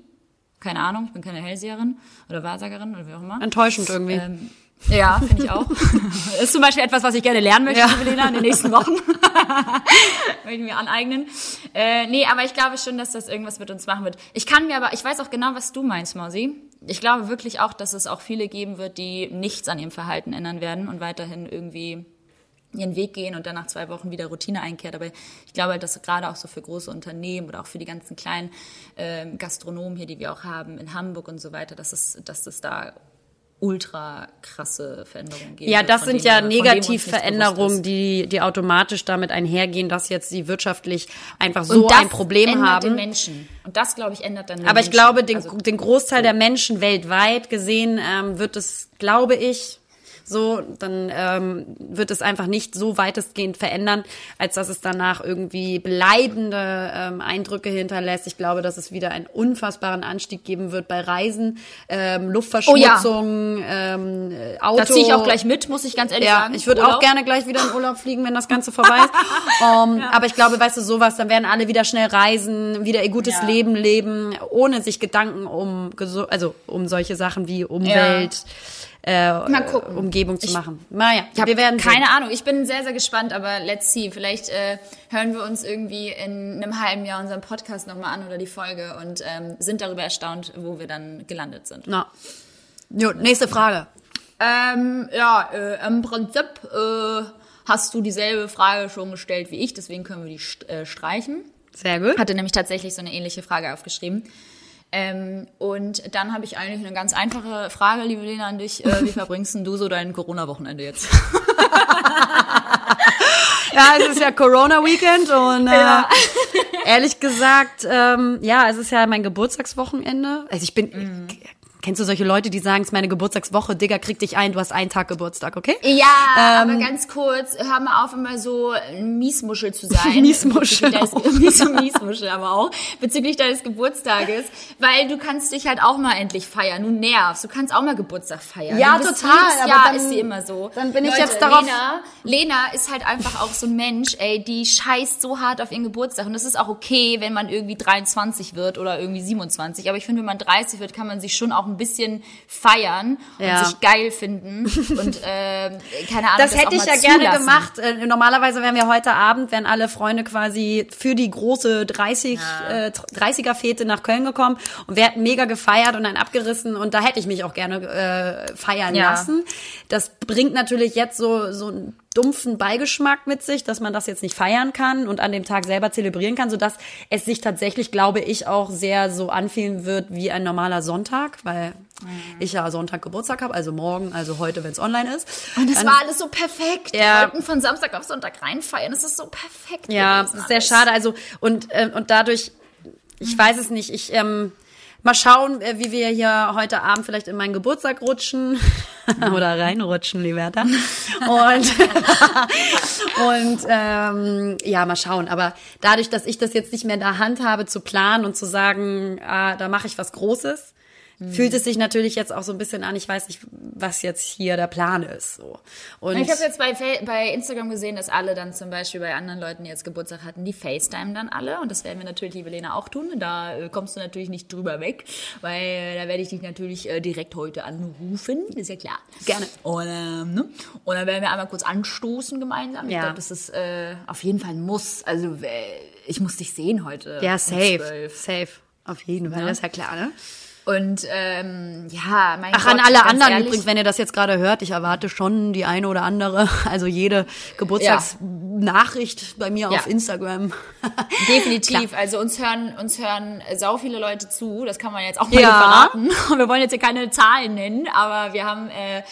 Keine Ahnung, ich bin keine Hellseherin oder Wahrsagerin oder wie auch immer. Enttäuschend irgendwie. Ähm, ja, finde ich auch. Das ist zum Beispiel etwas, was ich gerne lernen möchte, ja. Lena, in den nächsten Wochen. möchte ich mir aneignen. Äh, nee, aber ich glaube schon, dass das irgendwas mit uns machen wird. Ich kann mir aber, ich weiß auch genau, was du meinst, Mausi. Ich glaube wirklich auch, dass es auch viele geben wird, die nichts an ihrem Verhalten ändern werden und weiterhin irgendwie ihren Weg gehen und dann nach zwei Wochen wieder Routine einkehrt. Aber ich glaube halt, dass gerade auch so für große Unternehmen oder auch für die ganzen kleinen äh, Gastronomen hier, die wir auch haben in Hamburg und so weiter, dass es, dass es da ultra krasse Veränderungen geben. Ja, das sind ja Negativveränderungen, die, die automatisch damit einhergehen, dass jetzt sie wirtschaftlich einfach so ein Problem ändert haben. Den Menschen. Und das, glaube ich, ändert dann den Aber Menschen. ich glaube, den, also, den Großteil der Menschen weltweit gesehen ähm, wird es, glaube ich, so, dann ähm, wird es einfach nicht so weitestgehend verändern, als dass es danach irgendwie bleibende ähm, Eindrücke hinterlässt. Ich glaube, dass es wieder einen unfassbaren Anstieg geben wird bei Reisen, ähm, Luftverschmutzung, oh ja. ähm, Auto. Da ziehe ich auch gleich mit, muss ich ganz ehrlich ja, sagen. Ich würde auch gerne gleich wieder in Urlaub fliegen, wenn das Ganze vorbei ist. um, ähm, ja. Aber ich glaube, weißt du, sowas, dann werden alle wieder schnell reisen, wieder ihr gutes ja. Leben leben, ohne sich Gedanken um, also um solche Sachen wie Umwelt äh, Umgebung zu machen. Naja, ich wir werden keine sehen. Ahnung. Ich bin sehr, sehr gespannt, aber let's see. Vielleicht äh, hören wir uns irgendwie in einem halben Jahr unseren Podcast nochmal an oder die Folge und ähm, sind darüber erstaunt, wo wir dann gelandet sind. Na. Jo, nächste Frage. Ähm, ja, äh, im Prinzip äh, hast du dieselbe Frage schon gestellt wie ich, deswegen können wir die äh, streichen. Sehr gut. Hatte nämlich tatsächlich so eine ähnliche Frage aufgeschrieben. Ähm, und dann habe ich eigentlich eine ganz einfache Frage, liebe Lena, an dich. Äh, wie verbringst denn du so dein Corona-Wochenende jetzt? ja, es ist ja Corona-Weekend und äh, ja. ehrlich gesagt, ähm, ja, es ist ja mein Geburtstagswochenende. Also ich bin, mm. Kennst du solche Leute, die sagen, es ist meine Geburtstagswoche, Digga, krieg dich ein, du hast einen Tag Geburtstag, okay? Ja, ähm, aber ganz kurz, hör mal auf, immer so Miesmuschel zu sein. Miesmuschel. Deines, so Miesmuschel aber auch, bezüglich deines Geburtstages, weil du kannst dich halt auch mal endlich feiern. Du nervst, du kannst auch mal Geburtstag feiern. Ja, total. aber ja, dann, ist sie immer so. Dann bin ich Leute, jetzt darauf... Lena, Lena ist halt einfach auch so ein Mensch, ey, die scheißt so hart auf ihren Geburtstag. Und das ist auch okay, wenn man irgendwie 23 wird oder irgendwie 27. Aber ich finde, wenn man 30 wird, kann man sich schon auch ein bisschen feiern ja. und sich geil finden und äh, keine Ahnung. Das, das hätte ich ja zulassen. gerne gemacht. Äh, normalerweise wären wir heute Abend, wären alle Freunde quasi für die große 30 ja. äh, 30er Fete nach Köln gekommen und wir hätten mega gefeiert und dann abgerissen und da hätte ich mich auch gerne äh, feiern ja. lassen. Das bringt natürlich jetzt so so ein dumpfen Beigeschmack mit sich, dass man das jetzt nicht feiern kann und an dem Tag selber zelebrieren kann, sodass es sich tatsächlich, glaube ich, auch sehr so anfühlen wird wie ein normaler Sonntag, weil mhm. ich ja Sonntag Geburtstag habe, also morgen, also heute, wenn es online ist. Und es war alles so perfekt. Ja. Wir wollten von Samstag auf Sonntag reinfeiern. Es ist so perfekt. Ja, es ist sehr schade. Also und äh, und dadurch, ich mhm. weiß es nicht. Ich ähm, Mal schauen, äh, wie wir hier heute Abend vielleicht in meinen Geburtstag rutschen oder reinrutschen, Liberta. Und, und ähm, ja, mal schauen. Aber dadurch, dass ich das jetzt nicht mehr in der Hand habe, zu planen und zu sagen, ah, da mache ich was Großes, mhm. fühlt es sich natürlich jetzt auch so ein bisschen an, ich weiß nicht, was jetzt hier der Plan ist. So. Und ich habe jetzt bei, bei Instagram gesehen, dass alle dann zum Beispiel bei anderen Leuten, die jetzt Geburtstag hatten, die FaceTime dann alle. Und das werden wir natürlich, liebe Lena, auch tun. Da äh, kommst du natürlich nicht drüber weg, weil äh, da werde ich dich natürlich äh, direkt heute anrufen. Ist ja klar. Gerne. Und, ähm, ne? und dann werden wir einmal kurz anstoßen gemeinsam. Ja. Ich glaube, das ist äh, auf jeden Fall ein Muss. Also ich muss dich sehen heute. Ja, safe. Um safe. Auf jeden Fall, ja. das ist ja klar, ne? Und ähm, ja, mein Ach, Gott, an alle anderen ehrlich, übrigens, wenn ihr das jetzt gerade hört, ich erwarte schon die eine oder andere, also jede Geburtstagsnachricht ja. bei mir ja. auf Instagram. Definitiv. also uns hören uns hören sau viele Leute zu. Das kann man jetzt auch mal ja. verraten. Wir wollen jetzt hier keine Zahlen nennen, aber wir haben äh,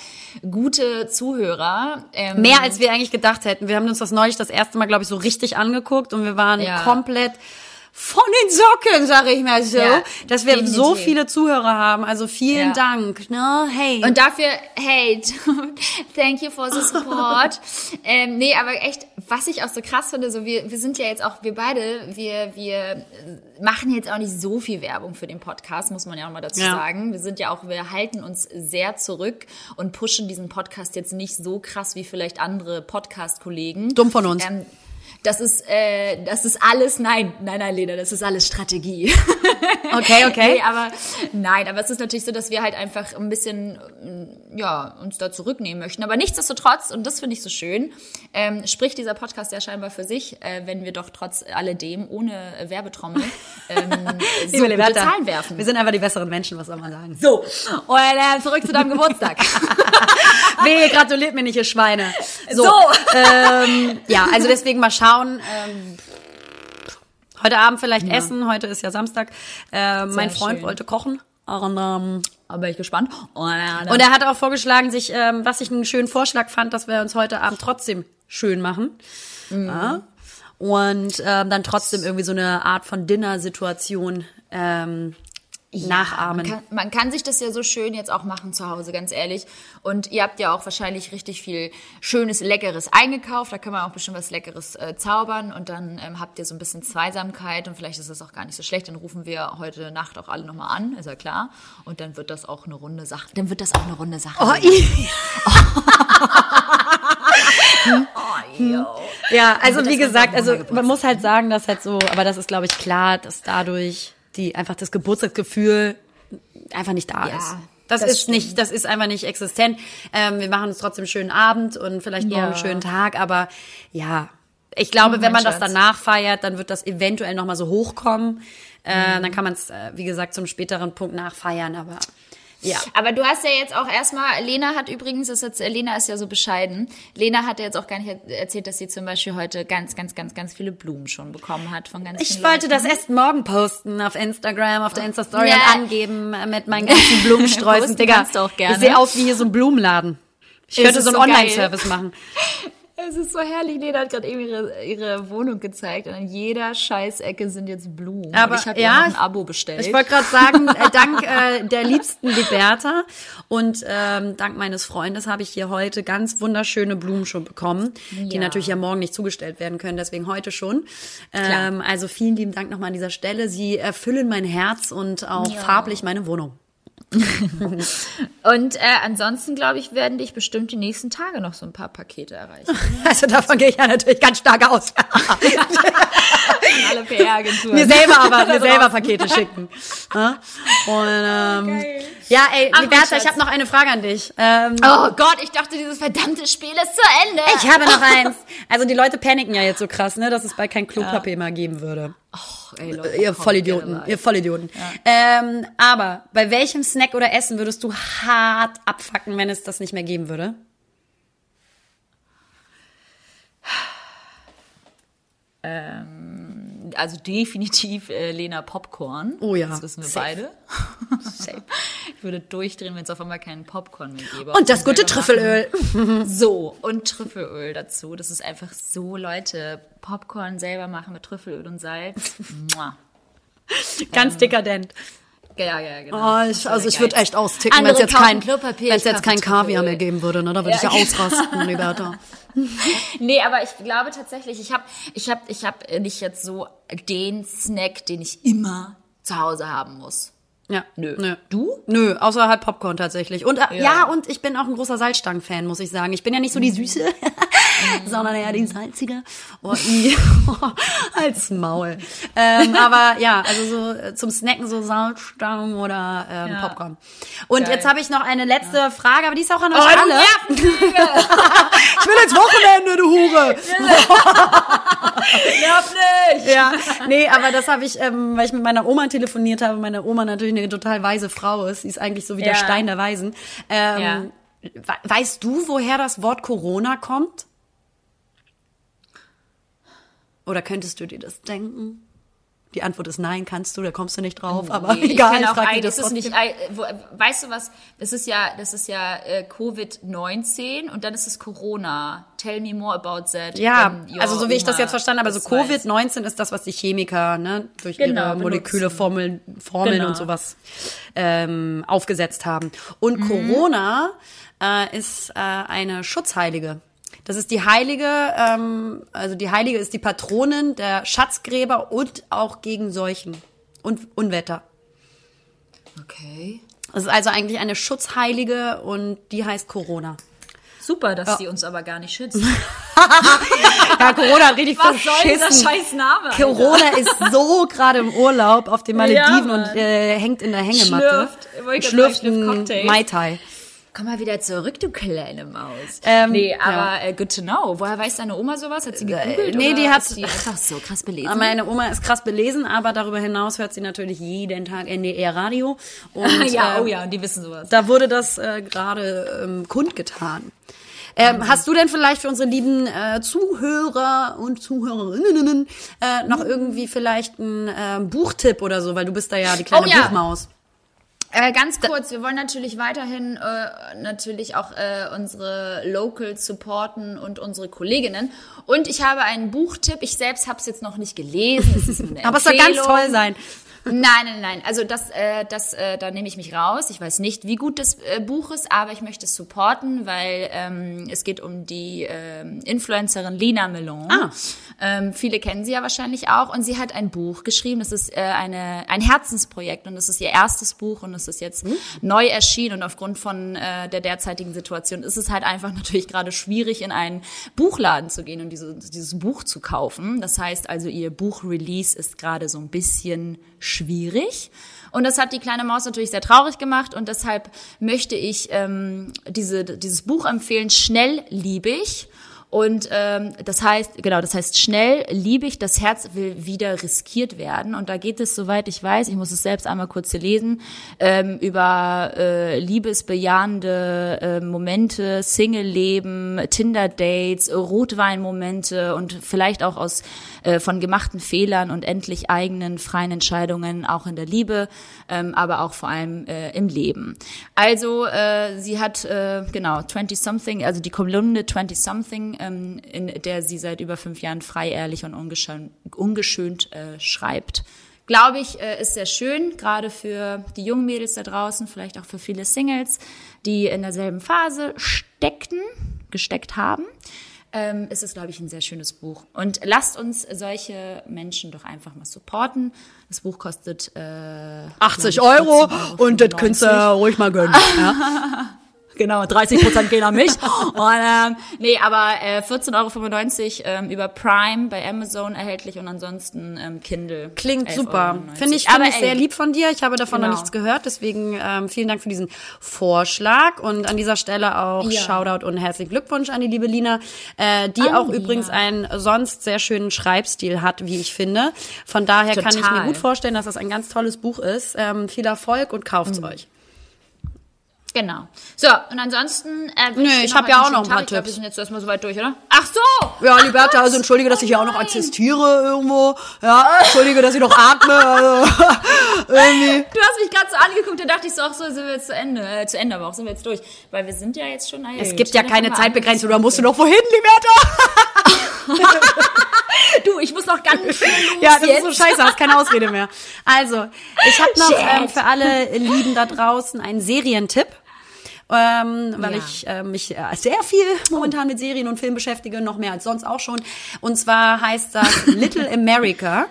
gute Zuhörer. Ähm, Mehr als wir eigentlich gedacht hätten. Wir haben uns das neulich das erste Mal, glaube ich, so richtig angeguckt und wir waren komplett von den Socken, sage ich mal so, ja, dass wir definitiv. so viele Zuhörer haben. Also vielen ja. Dank. Ne? Hey. Und dafür, hey, thank you for the support. ähm, nee, aber echt, was ich auch so krass finde, so wir, wir sind ja jetzt auch, wir beide, wir, wir machen jetzt auch nicht so viel Werbung für den Podcast, muss man ja auch mal dazu ja. sagen. Wir sind ja auch, wir halten uns sehr zurück und pushen diesen Podcast jetzt nicht so krass wie vielleicht andere Podcast-Kollegen. Dumm von uns. Ähm, das ist, äh, das ist alles, nein, nein, nein, Lena, das ist alles Strategie. Okay, okay. nee, aber nein, aber es ist natürlich so, dass wir halt einfach ein bisschen, mm, ja, uns da zurücknehmen möchten. Aber nichtsdestotrotz, und das finde ich so schön, ähm, spricht dieser Podcast ja scheinbar für sich, äh, wenn wir doch trotz alledem ohne Werbetrommel ähm, so gute Zahlen werfen. Wir sind einfach die besseren Menschen, was soll man sagen. So, und äh, zurück zu deinem Geburtstag. Wehe, gratuliert mir nicht, ihr Schweine. So, so. Ähm, ja, also deswegen mal schauen. Ähm, heute Abend vielleicht ja. essen. Heute ist ja Samstag. Äh, mein Freund schön. wollte kochen. Und, ähm, aber bin ich gespannt. Und er hat auch vorgeschlagen, sich, ähm, was ich einen schönen Vorschlag fand, dass wir uns heute Abend trotzdem schön machen. Mhm. Ja. Und ähm, dann trotzdem irgendwie so eine Art von Dinner-Situation ähm, ja, nachahmen. Man kann, man kann, sich das ja so schön jetzt auch machen zu Hause, ganz ehrlich. Und ihr habt ja auch wahrscheinlich richtig viel Schönes, Leckeres eingekauft. Da kann man auch bestimmt was Leckeres äh, zaubern. Und dann ähm, habt ihr so ein bisschen Zweisamkeit. Und vielleicht ist das auch gar nicht so schlecht. Dann rufen wir heute Nacht auch alle nochmal an, ist ja klar. Und dann wird das auch eine runde Sache. Dann wird das auch eine runde Sache. Oh, oh, ja, also wie gesagt, also man muss halt sagen, dass halt so, aber das ist glaube ich klar, dass dadurch die einfach das Geburtstagsgefühl einfach nicht da ja, ist. Das, das ist stimmt. nicht, das ist einfach nicht existent. Ähm, wir machen uns trotzdem einen schönen Abend und vielleicht ja. einen schönen Tag, aber ja, ich glaube, oh, wenn man Schatz. das danach feiert, dann wird das eventuell nochmal so hochkommen. Äh, mhm. Dann kann man es, äh, wie gesagt, zum späteren Punkt nachfeiern, aber Ja. Aber du hast ja jetzt auch erstmal, Lena hat übrigens, das jetzt, Lena ist ja so bescheiden. Lena hat ja jetzt auch gar nicht erzählt, dass sie zum Beispiel heute ganz, ganz, ganz, ganz viele Blumen schon bekommen hat von ganz Ich wollte Leuten. das erst morgen posten auf Instagram, auf der Insta-Story Ja. und angeben mit meinen ganzen Blumensträußen. Digga, kannst du auch gerne. ich sehe aus wie hier so ein Blumenladen. Ich könnte ist so einen so. Online-Service machen. Es ist so herrlich. Lena hat gerade eben ihre, ihre Wohnung gezeigt und an jeder Scheißecke sind jetzt Blumen. Aber und ich habe ja, ja noch ein Abo bestellt. Ich wollte gerade sagen, äh, dank äh, der liebsten Liberta und ähm, dank meines Freundes habe ich hier heute ganz wunderschöne Blumen schon bekommen, die Ja. natürlich ja morgen nicht zugestellt werden können, deswegen heute schon. Ähm, also vielen lieben Dank nochmal an dieser Stelle. Sie erfüllen mein Herz und auch Ja. farblich meine Wohnung. Und äh, ansonsten, glaube ich, werden dich bestimmt die nächsten Tage noch so ein paar Pakete erreichen. Also davon gehe ich ja natürlich ganz stark aus. Alle PR-Agenturen. mir selber aber, mir selber. Pakete schicken. Ja? Und ähm, Geil. ja, ey, Ach, Liberta, ich habe noch eine Frage an dich. Ähm, Oh Gott, ich dachte, dieses verdammte Spiel ist zu Ende. Ich habe noch eins. Also die Leute paniken ja jetzt so krass, ne, dass es bald kein Klopapier mehr geben würde. Och, ey, Leute, Ihr Vollidioten, ihr Vollidioten. Ähm, aber bei welchem Snack oder Essen würdest du hart abfacken, wenn es das nicht mehr geben würde? Also definitiv äh, Lena Popcorn. Oh ja, Das wissen wir safe. beide. Safe. Ich würde durchdrehen, wenn es auf einmal keinen Popcorn mehr gäbe. Und das gute Trüffelöl. machen. So, und Trüffelöl dazu. Das ist einfach so, Leute, Popcorn selber machen mit Trüffelöl und Salz. Ganz dekadent. Ja, ja, genau. Oh, ich, also ich würde echt austicken, wenn es jetzt kein, Klopapier, wenn's jetzt kein Kaviar mehr geben würde, ne? Da würde ich ja Ja. ausrasten, Liberta. Nee, aber ich glaube tatsächlich, ich habe ich hab, ich hab nicht jetzt so den Snack, den ich immer zu Hause haben muss. Ja. Nö. Nö. Du? Nö, außer halt Popcorn tatsächlich. Und äh, ja. Ja. und ich bin auch ein großer Salzstangen-Fan, muss ich sagen. Ich bin ja nicht so die Süße, sondern eher die Salzige. Oh, i. als Maul. Ähm, aber ja, also so äh, zum Snacken so Salzstangen oder ähm, Ja. Popcorn. Und Geil. jetzt habe ich noch eine letzte Frage, aber die ist auch an euch Oh, alle. Ich will ins Wochenende, du Hure. Nerv nicht! Ja, nee, aber das habe ich, ähm, weil ich mit meiner Oma telefoniert habe. Meine Oma natürlich eine total weise Frau ist. Sie ist eigentlich so wie der Ja. Stein der Weisen. Ähm, we- Weißt du, woher das Wort Corona kommt? Oder könntest du dir das denken? Die Antwort ist nein, kannst du, da kommst du nicht drauf. Aber Nee, egal, ich auch ein, das ist es nicht, weißt du was, das ist ja, das ist ja äh, Covid-19 und dann ist es Corona. Tell me more about that. Ja, also so wie ich das jetzt verstanden habe, also das weiß. Covid-19 ist das, was die Chemiker ne, durch Genau, ihre benutzen. Moleküle, Formeln, Formeln Genau. und sowas ähm, aufgesetzt haben. Und Mhm. Corona äh, ist äh, eine Schutzheilige. Das ist die Heilige, ähm, also die Heilige ist die Patronin der Schatzgräber und auch gegen Seuchen und Unwetter. Okay. Das ist also eigentlich eine Schutzheilige und die heißt Corona. Super, dass sie uns aber gar nicht schützt. Ja, Corona hat richtig Was soll dieser verschissen. scheiß Name? Alter? Corona ist so gerade im Urlaub auf den Malediven Ja, und äh, hängt in der Hängematte. Schlürft. Schlürft einen. Mai Tai. Komm mal wieder zurück, du kleine Maus. Ähm, nee, ja. aber äh, good to know. Woher weiß deine Oma sowas? Hat sie gegoogelt? nee, die hat- die einfach so krass belesen. Meine Oma ist krass belesen, aber darüber hinaus hört sie natürlich jeden Tag NDR Radio. Und, ja, äh, oh ja, und die wissen sowas. Da wurde das äh, gerade ähm, kundgetan. Ähm, Hast du denn vielleicht für unsere lieben äh, Zuhörer und Zuhörerinnen äh, noch irgendwie vielleicht einen äh, Buchtipp oder so, weil du bist da ja die kleine Oh ja. Buchmaus. Äh, ganz kurz, wir wollen natürlich weiterhin äh, natürlich auch äh, unsere Locals supporten und unsere Kolleginnen. Und ich habe einen Buchtipp. Ich selbst habe es jetzt noch nicht gelesen. Es ist eine Aber es soll ganz toll sein. Nein, nein, nein. Also das, äh, das, äh, da nehme ich mich raus. Ich weiß nicht, wie gut das äh, Buch ist, aber ich möchte es supporten, weil ähm, es geht um die ähm, Influencerin Lina Melon. Ah. Ähm, viele kennen sie ja wahrscheinlich auch und sie hat ein Buch geschrieben. Das ist äh, eine ein Herzensprojekt und das ist ihr erstes Buch und es ist jetzt neu erschienen und aufgrund von äh, der derzeitigen Situation ist es halt einfach natürlich gerade schwierig in einen Buchladen zu gehen und diese, dieses Buch zu kaufen. Das heißt also ihr Buchrelease ist gerade so ein bisschen schwierig. Und das hat die kleine Maus natürlich sehr traurig gemacht und deshalb möchte ich ähm, diese, dieses Buch empfehlen, Schnellliebig. Und ähm, das heißt, genau, das heißt, schnell liebe ich, das Herz will wieder riskiert werden. Und da geht es, soweit ich weiß, ich muss es selbst einmal kurz hier lesen, ähm, über äh, liebesbejahende äh, Momente, Single-Leben, Tinder-Dates, Rotwein-Momente und vielleicht auch aus äh, von gemachten Fehlern und endlich eigenen freien Entscheidungen, auch in der Liebe, ähm, aber auch vor allem äh, im Leben. Also äh, sie hat äh, genau 20 something, also die Kolumne 20 something, ähm, in der sie seit über fünf Jahren frei, ehrlich und ungeschönt, ungeschönt äh, schreibt. Glaube ich, äh, ist sehr schön, gerade für die jungen Mädels da draußen, vielleicht auch für viele Singles, die in derselben Phase steckten, gesteckt haben ähm, ist es, glaube ich, ein sehr schönes Buch. Und lasst uns solche Menschen doch einfach mal supporten. Das Buch kostet äh, 80 Euro, Euro und das könnt ihr ruhig mal gönnen. ja. Genau, 30 Prozent gehen an mich. Und, ähm, nee, aber äh, 14,95 Euro ähm, über Prime bei Amazon erhältlich und ansonsten ähm, Kindle. Klingt super. Finde ich, find ich sehr lieb von dir. Ich habe davon genau. noch nichts gehört. Deswegen ähm, vielen Dank für diesen Vorschlag. Und an dieser Stelle auch ja. Shoutout und herzlichen Glückwunsch an die liebe Lina, äh, die an auch Lina. übrigens einen sonst sehr schönen Schreibstil hat, wie ich finde. Von daher Total. kann ich mir gut vorstellen, dass das ein ganz tolles Buch ist. Ähm, viel Erfolg und kauft's mhm. euch. Genau. So, und ansonsten. Äh, Nö, ich habe ja auch noch ein paar Tag. Tipps. Glaub, wir sind jetzt erstmal so weit durch, oder? Ach so! Ja, Liberta, also entschuldige, dass ich hier auch noch existiere irgendwo. Ja, entschuldige, dass ich noch atme. Also, irgendwie. Du hast mich gerade so angeguckt, da dachte ich so, ach so, sind wir jetzt zu Ende. Äh, zu Ende, aber auch sind wir jetzt durch. Weil wir sind ja jetzt schon. Naja, es gibt ja keine Zeitbegrenzung, da musst du noch wohin, Liberta? du, ich muss noch ganz schön los Ja, das jetzt. ist so scheiße, hast keine Ausrede mehr. Also, ich habe noch ähm, für alle Lieben da draußen einen Serientipp ähm, weil ja. ich äh, mich äh, sehr viel momentan mit Serien und Filmen beschäftige, noch mehr als sonst auch schon. Und zwar heißt das Little America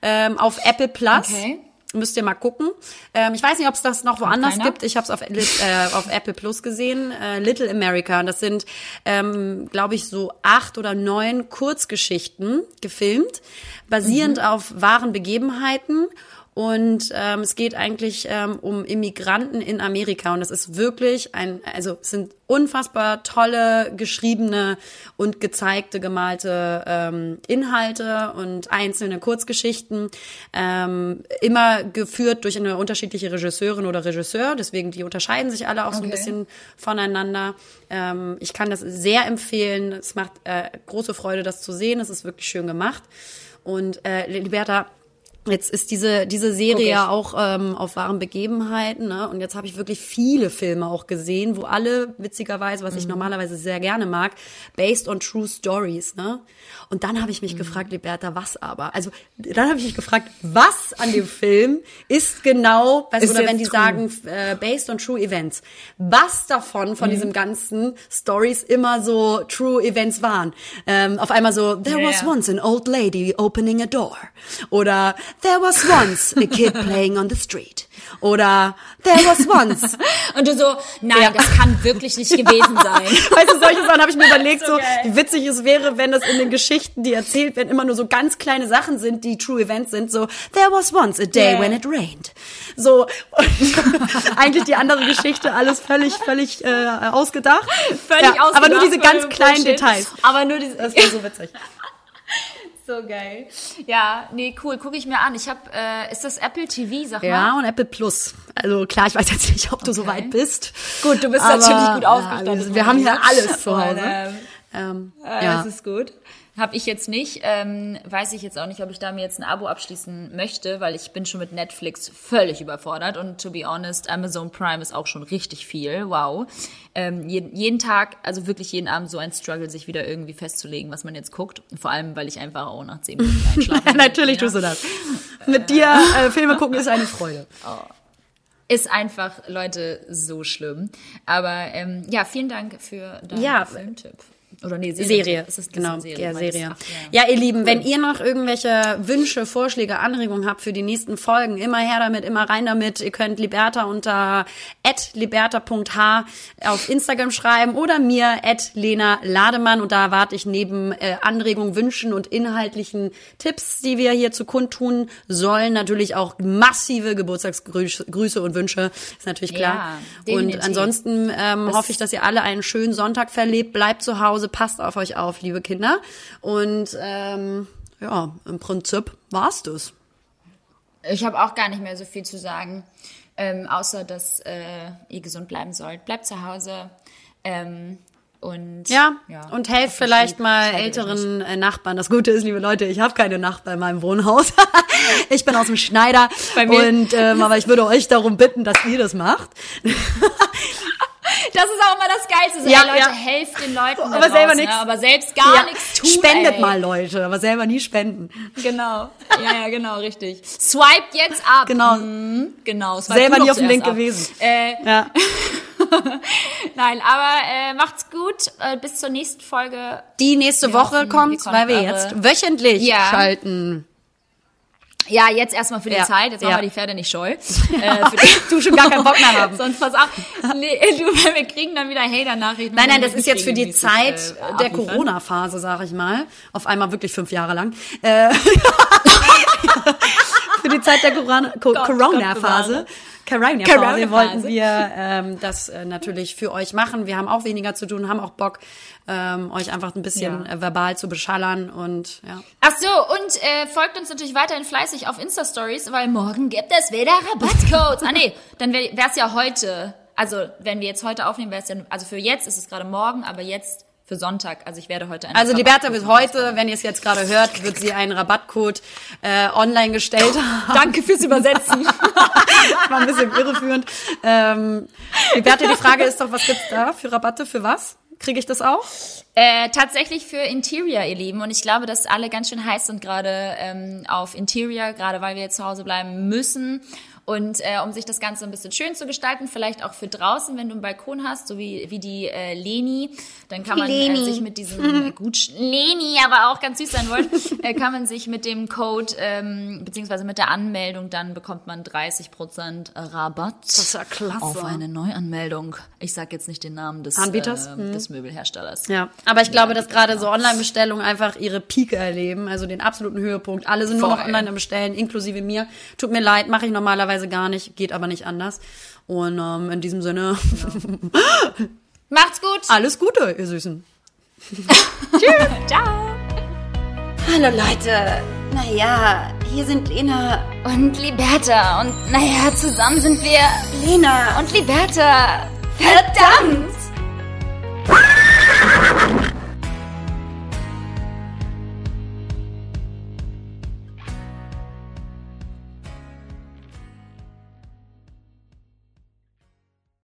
ähm, auf Apple Plus. Okay. Müsst ihr mal gucken. Ähm, ich weiß nicht, ob es das noch woanders gibt. Ich habe es auf, äh, auf Apple Plus gesehen. Äh, Little America. Das sind, ähm, glaube ich, so acht oder neun Kurzgeschichten gefilmt, basierend mhm. auf wahren Begebenheiten. Und ähm, es geht eigentlich ähm, um Immigranten in Amerika. Und es ist wirklich ein, also es sind unfassbar tolle geschriebene und gezeigte, gemalte ähm, Inhalte und einzelne Kurzgeschichten. Ähm, immer geführt durch eine unterschiedliche Regisseurin oder Regisseur. Deswegen, die unterscheiden sich alle auch okay. so ein bisschen voneinander. Ähm, ich kann das sehr empfehlen. Es macht äh, große Freude, das zu sehen. Es ist wirklich schön gemacht. Und äh, Liberta, Jetzt ist diese diese Serie ja auch ähm, auf wahren Begebenheiten, ne? Und jetzt habe ich wirklich viele Filme auch gesehen, wo alle witzigerweise, was ich mhm. normalerweise sehr gerne mag, based on true stories, ne? Und dann habe ich mich mhm. gefragt, Liberta, was aber? Also dann habe ich mich gefragt, was an dem Film ist genau, ist oder wenn die true. sagen äh, based on true events, was davon von mhm. diesem ganzen Stories immer so true events waren? Ähm, auf einmal so there yeah. was once an old lady opening a door oder There was once a kid playing on the street. Oder There was once. Und du so, nein, ja. das kann wirklich nicht gewesen sein. weißt du, solche Sachen habe ich mir überlegt, so, wie witzig es wäre, wenn das in den Geschichten, die erzählt werden, immer nur so ganz kleine Sachen sind, die True Events sind. So, There was once a day yeah. when it rained. So, eigentlich die andere Geschichte, alles völlig, völlig äh, ausgedacht. Völlig ja, ausgedacht. Aber nur diese ganz kleinen Bullshit. Details. Aber nur diese, das war so witzig. So geil. Ja, nee, cool. Gucke ich mir an. Ich habe, äh, ist das Apple TV, sag mal? Ja, und Apple Plus. Also klar, ich weiß jetzt nicht, ob du okay. so weit bist. Gut, du bist aber, natürlich gut ausgestattet. Ja, wir haben hier alles zu Hause. Und, ähm, ähm, äh, ja. Das ist gut. Habe ich jetzt nicht. Ähm, weiß ich jetzt auch nicht, ob ich da mir jetzt ein Abo abschließen möchte, weil ich bin schon mit Netflix völlig überfordert. Und to be honest, Amazon Prime ist auch schon richtig viel. Wow. Ähm, jeden, jeden Tag, also wirklich jeden Abend so ein Struggle, sich wieder irgendwie festzulegen, was man jetzt guckt. Vor allem, weil ich einfach auch nach zehn Minuten einschlafe. Natürlich tust du das. Mit dir äh, Filme gucken ist eine Freude. Oh ist einfach, Leute, so schlimm. Aber ähm, ja, vielen Dank für deinen ja, Filmtipp. Oder nee, Serie. Serie. Ist genau, Serie? Ja, Serie. Ach, ja. ja, ihr Lieben, cool. wenn ihr noch irgendwelche Wünsche, Vorschläge, Anregungen habt für die nächsten Folgen, immer her damit, immer rein damit. Ihr könnt Liberta unter liberta.h auf Instagram schreiben oder mir Lena Lademann und da erwarte ich neben äh, Anregungen, Wünschen und inhaltlichen Tipps, die wir hier zu kundtun sollen, natürlich auch massive Geburtstagsgrüße und Wünsche, ist natürlich klar. Ja, und ansonsten ähm, hoffe ich, dass ihr alle einen schönen Sonntag verlebt, bleibt zu Hause, passt auf euch auf, liebe Kinder. Und ähm, ja, im Prinzip war's das. Ich habe auch gar nicht mehr so viel zu sagen, ähm, außer dass äh, ihr gesund bleiben sollt. Bleibt zu Hause. Ähm, und, Ja, und helft vielleicht mal älteren äh, Nachbarn. Das Gute ist, liebe Leute, ich habe keine Nachbarn in meinem Wohnhaus. ich bin aus dem Schneider Bei mir- und ähm, aber ich würde euch darum bitten, dass ihr das macht. Das ist auch immer das Geilste. So, Ja, ey, Leute, ja. helft den Leuten Aber draußen, selber nix. Ne? Aber selbst gar Ja, nichts tun. Spendet ey. mal, Leute, aber selber nie spenden. Genau. Ja, ja, genau, richtig. Swiped jetzt ab. Genau. Mhm, genau. swipe Selber nie auf dem Link ab. gewesen. Äh, Ja. nein, aber äh, macht's gut. Äh, bis zur nächsten Folge. Die nächste Wir Woche hoffen, kommt, weil wir jetzt wöchentlich Ja. schalten. Ja, jetzt erstmal für die Ja. Zeit. Jetzt machen Ja. wir die Pferde nicht scheu. Äh, für die, Du schon gar keinen Bock mehr haben. Sonst pass auf. Nee, du, wir kriegen dann wieder Hater-Nachrichten. Nein, nein, das ist jetzt für die regelmäßig, Zeit äh, der. Corona-Phase, sag ich mal. Auf einmal wirklich fünf Jahre lang. Äh, für die Zeit der Corona-Phase. Corona-Phase. wollten wir ähm, das äh, natürlich für euch machen. Wir haben auch weniger zu tun, haben auch Bock, ähm, euch einfach ein bisschen Ja. äh, verbal zu beschallern und ja. Ach so, und äh, folgt uns natürlich weiterhin fleißig auf Insta-Stories, weil morgen gibt es wieder Rabattcodes. ah nee, dann wäre es ja heute. Also, wenn wir jetzt heute aufnehmen, wäre es ja, also für jetzt ist es gerade morgen, aber jetzt für Sonntag. Also ich werde heute einen Also die Bertha wird heute, wenn ihr es jetzt gerade hört, wird sie einen Rabattcode äh, online gestellt haben. Danke fürs Übersetzen. Das war ein bisschen irreführend. Ähm, die Bertha, die Frage ist doch, was gibt's da für Rabatte? Für was? Kriege ich das auch? Äh, tatsächlich für Interior, ihr Lieben. Und ich glaube, dass alle ganz schön heiß sind gerade ähm, auf Interior, gerade weil wir jetzt zu Hause bleiben müssen. Und äh, um sich das Ganze ein bisschen schön zu gestalten, vielleicht auch für draußen, wenn du einen Balkon hast, so wie, wie die äh, Leni, dann kann man Leni. Äh, sich mit diesem, äh, gut, Leni, aber auch ganz süß sein wollen, äh, kann man sich mit dem Code, ähm, beziehungsweise mit der Anmeldung, dann bekommt man 30% Rabatt. Das ist ja klasse. Auf eine Neuanmeldung. Ich sag jetzt nicht den Namen des, Anbieters? äh, des Möbelherstellers. Ja, aber ich glaube, dass gerade so Online-Bestellungen einfach ihre Peak erleben, also den absoluten Höhepunkt. Alle sind nur noch Voll. online am Bestellen, inklusive mir. Tut mir leid, mache ich normalerweise gar nicht, geht aber nicht anders. Und ähm, in diesem Sinne, Macht's gut. alles Gute, ihr Süßen. Ciao. Hallo Leute, naja, hier sind Lena Und Liberta. Und naja, zusammen sind wir Lena und Liberta. Verdammt!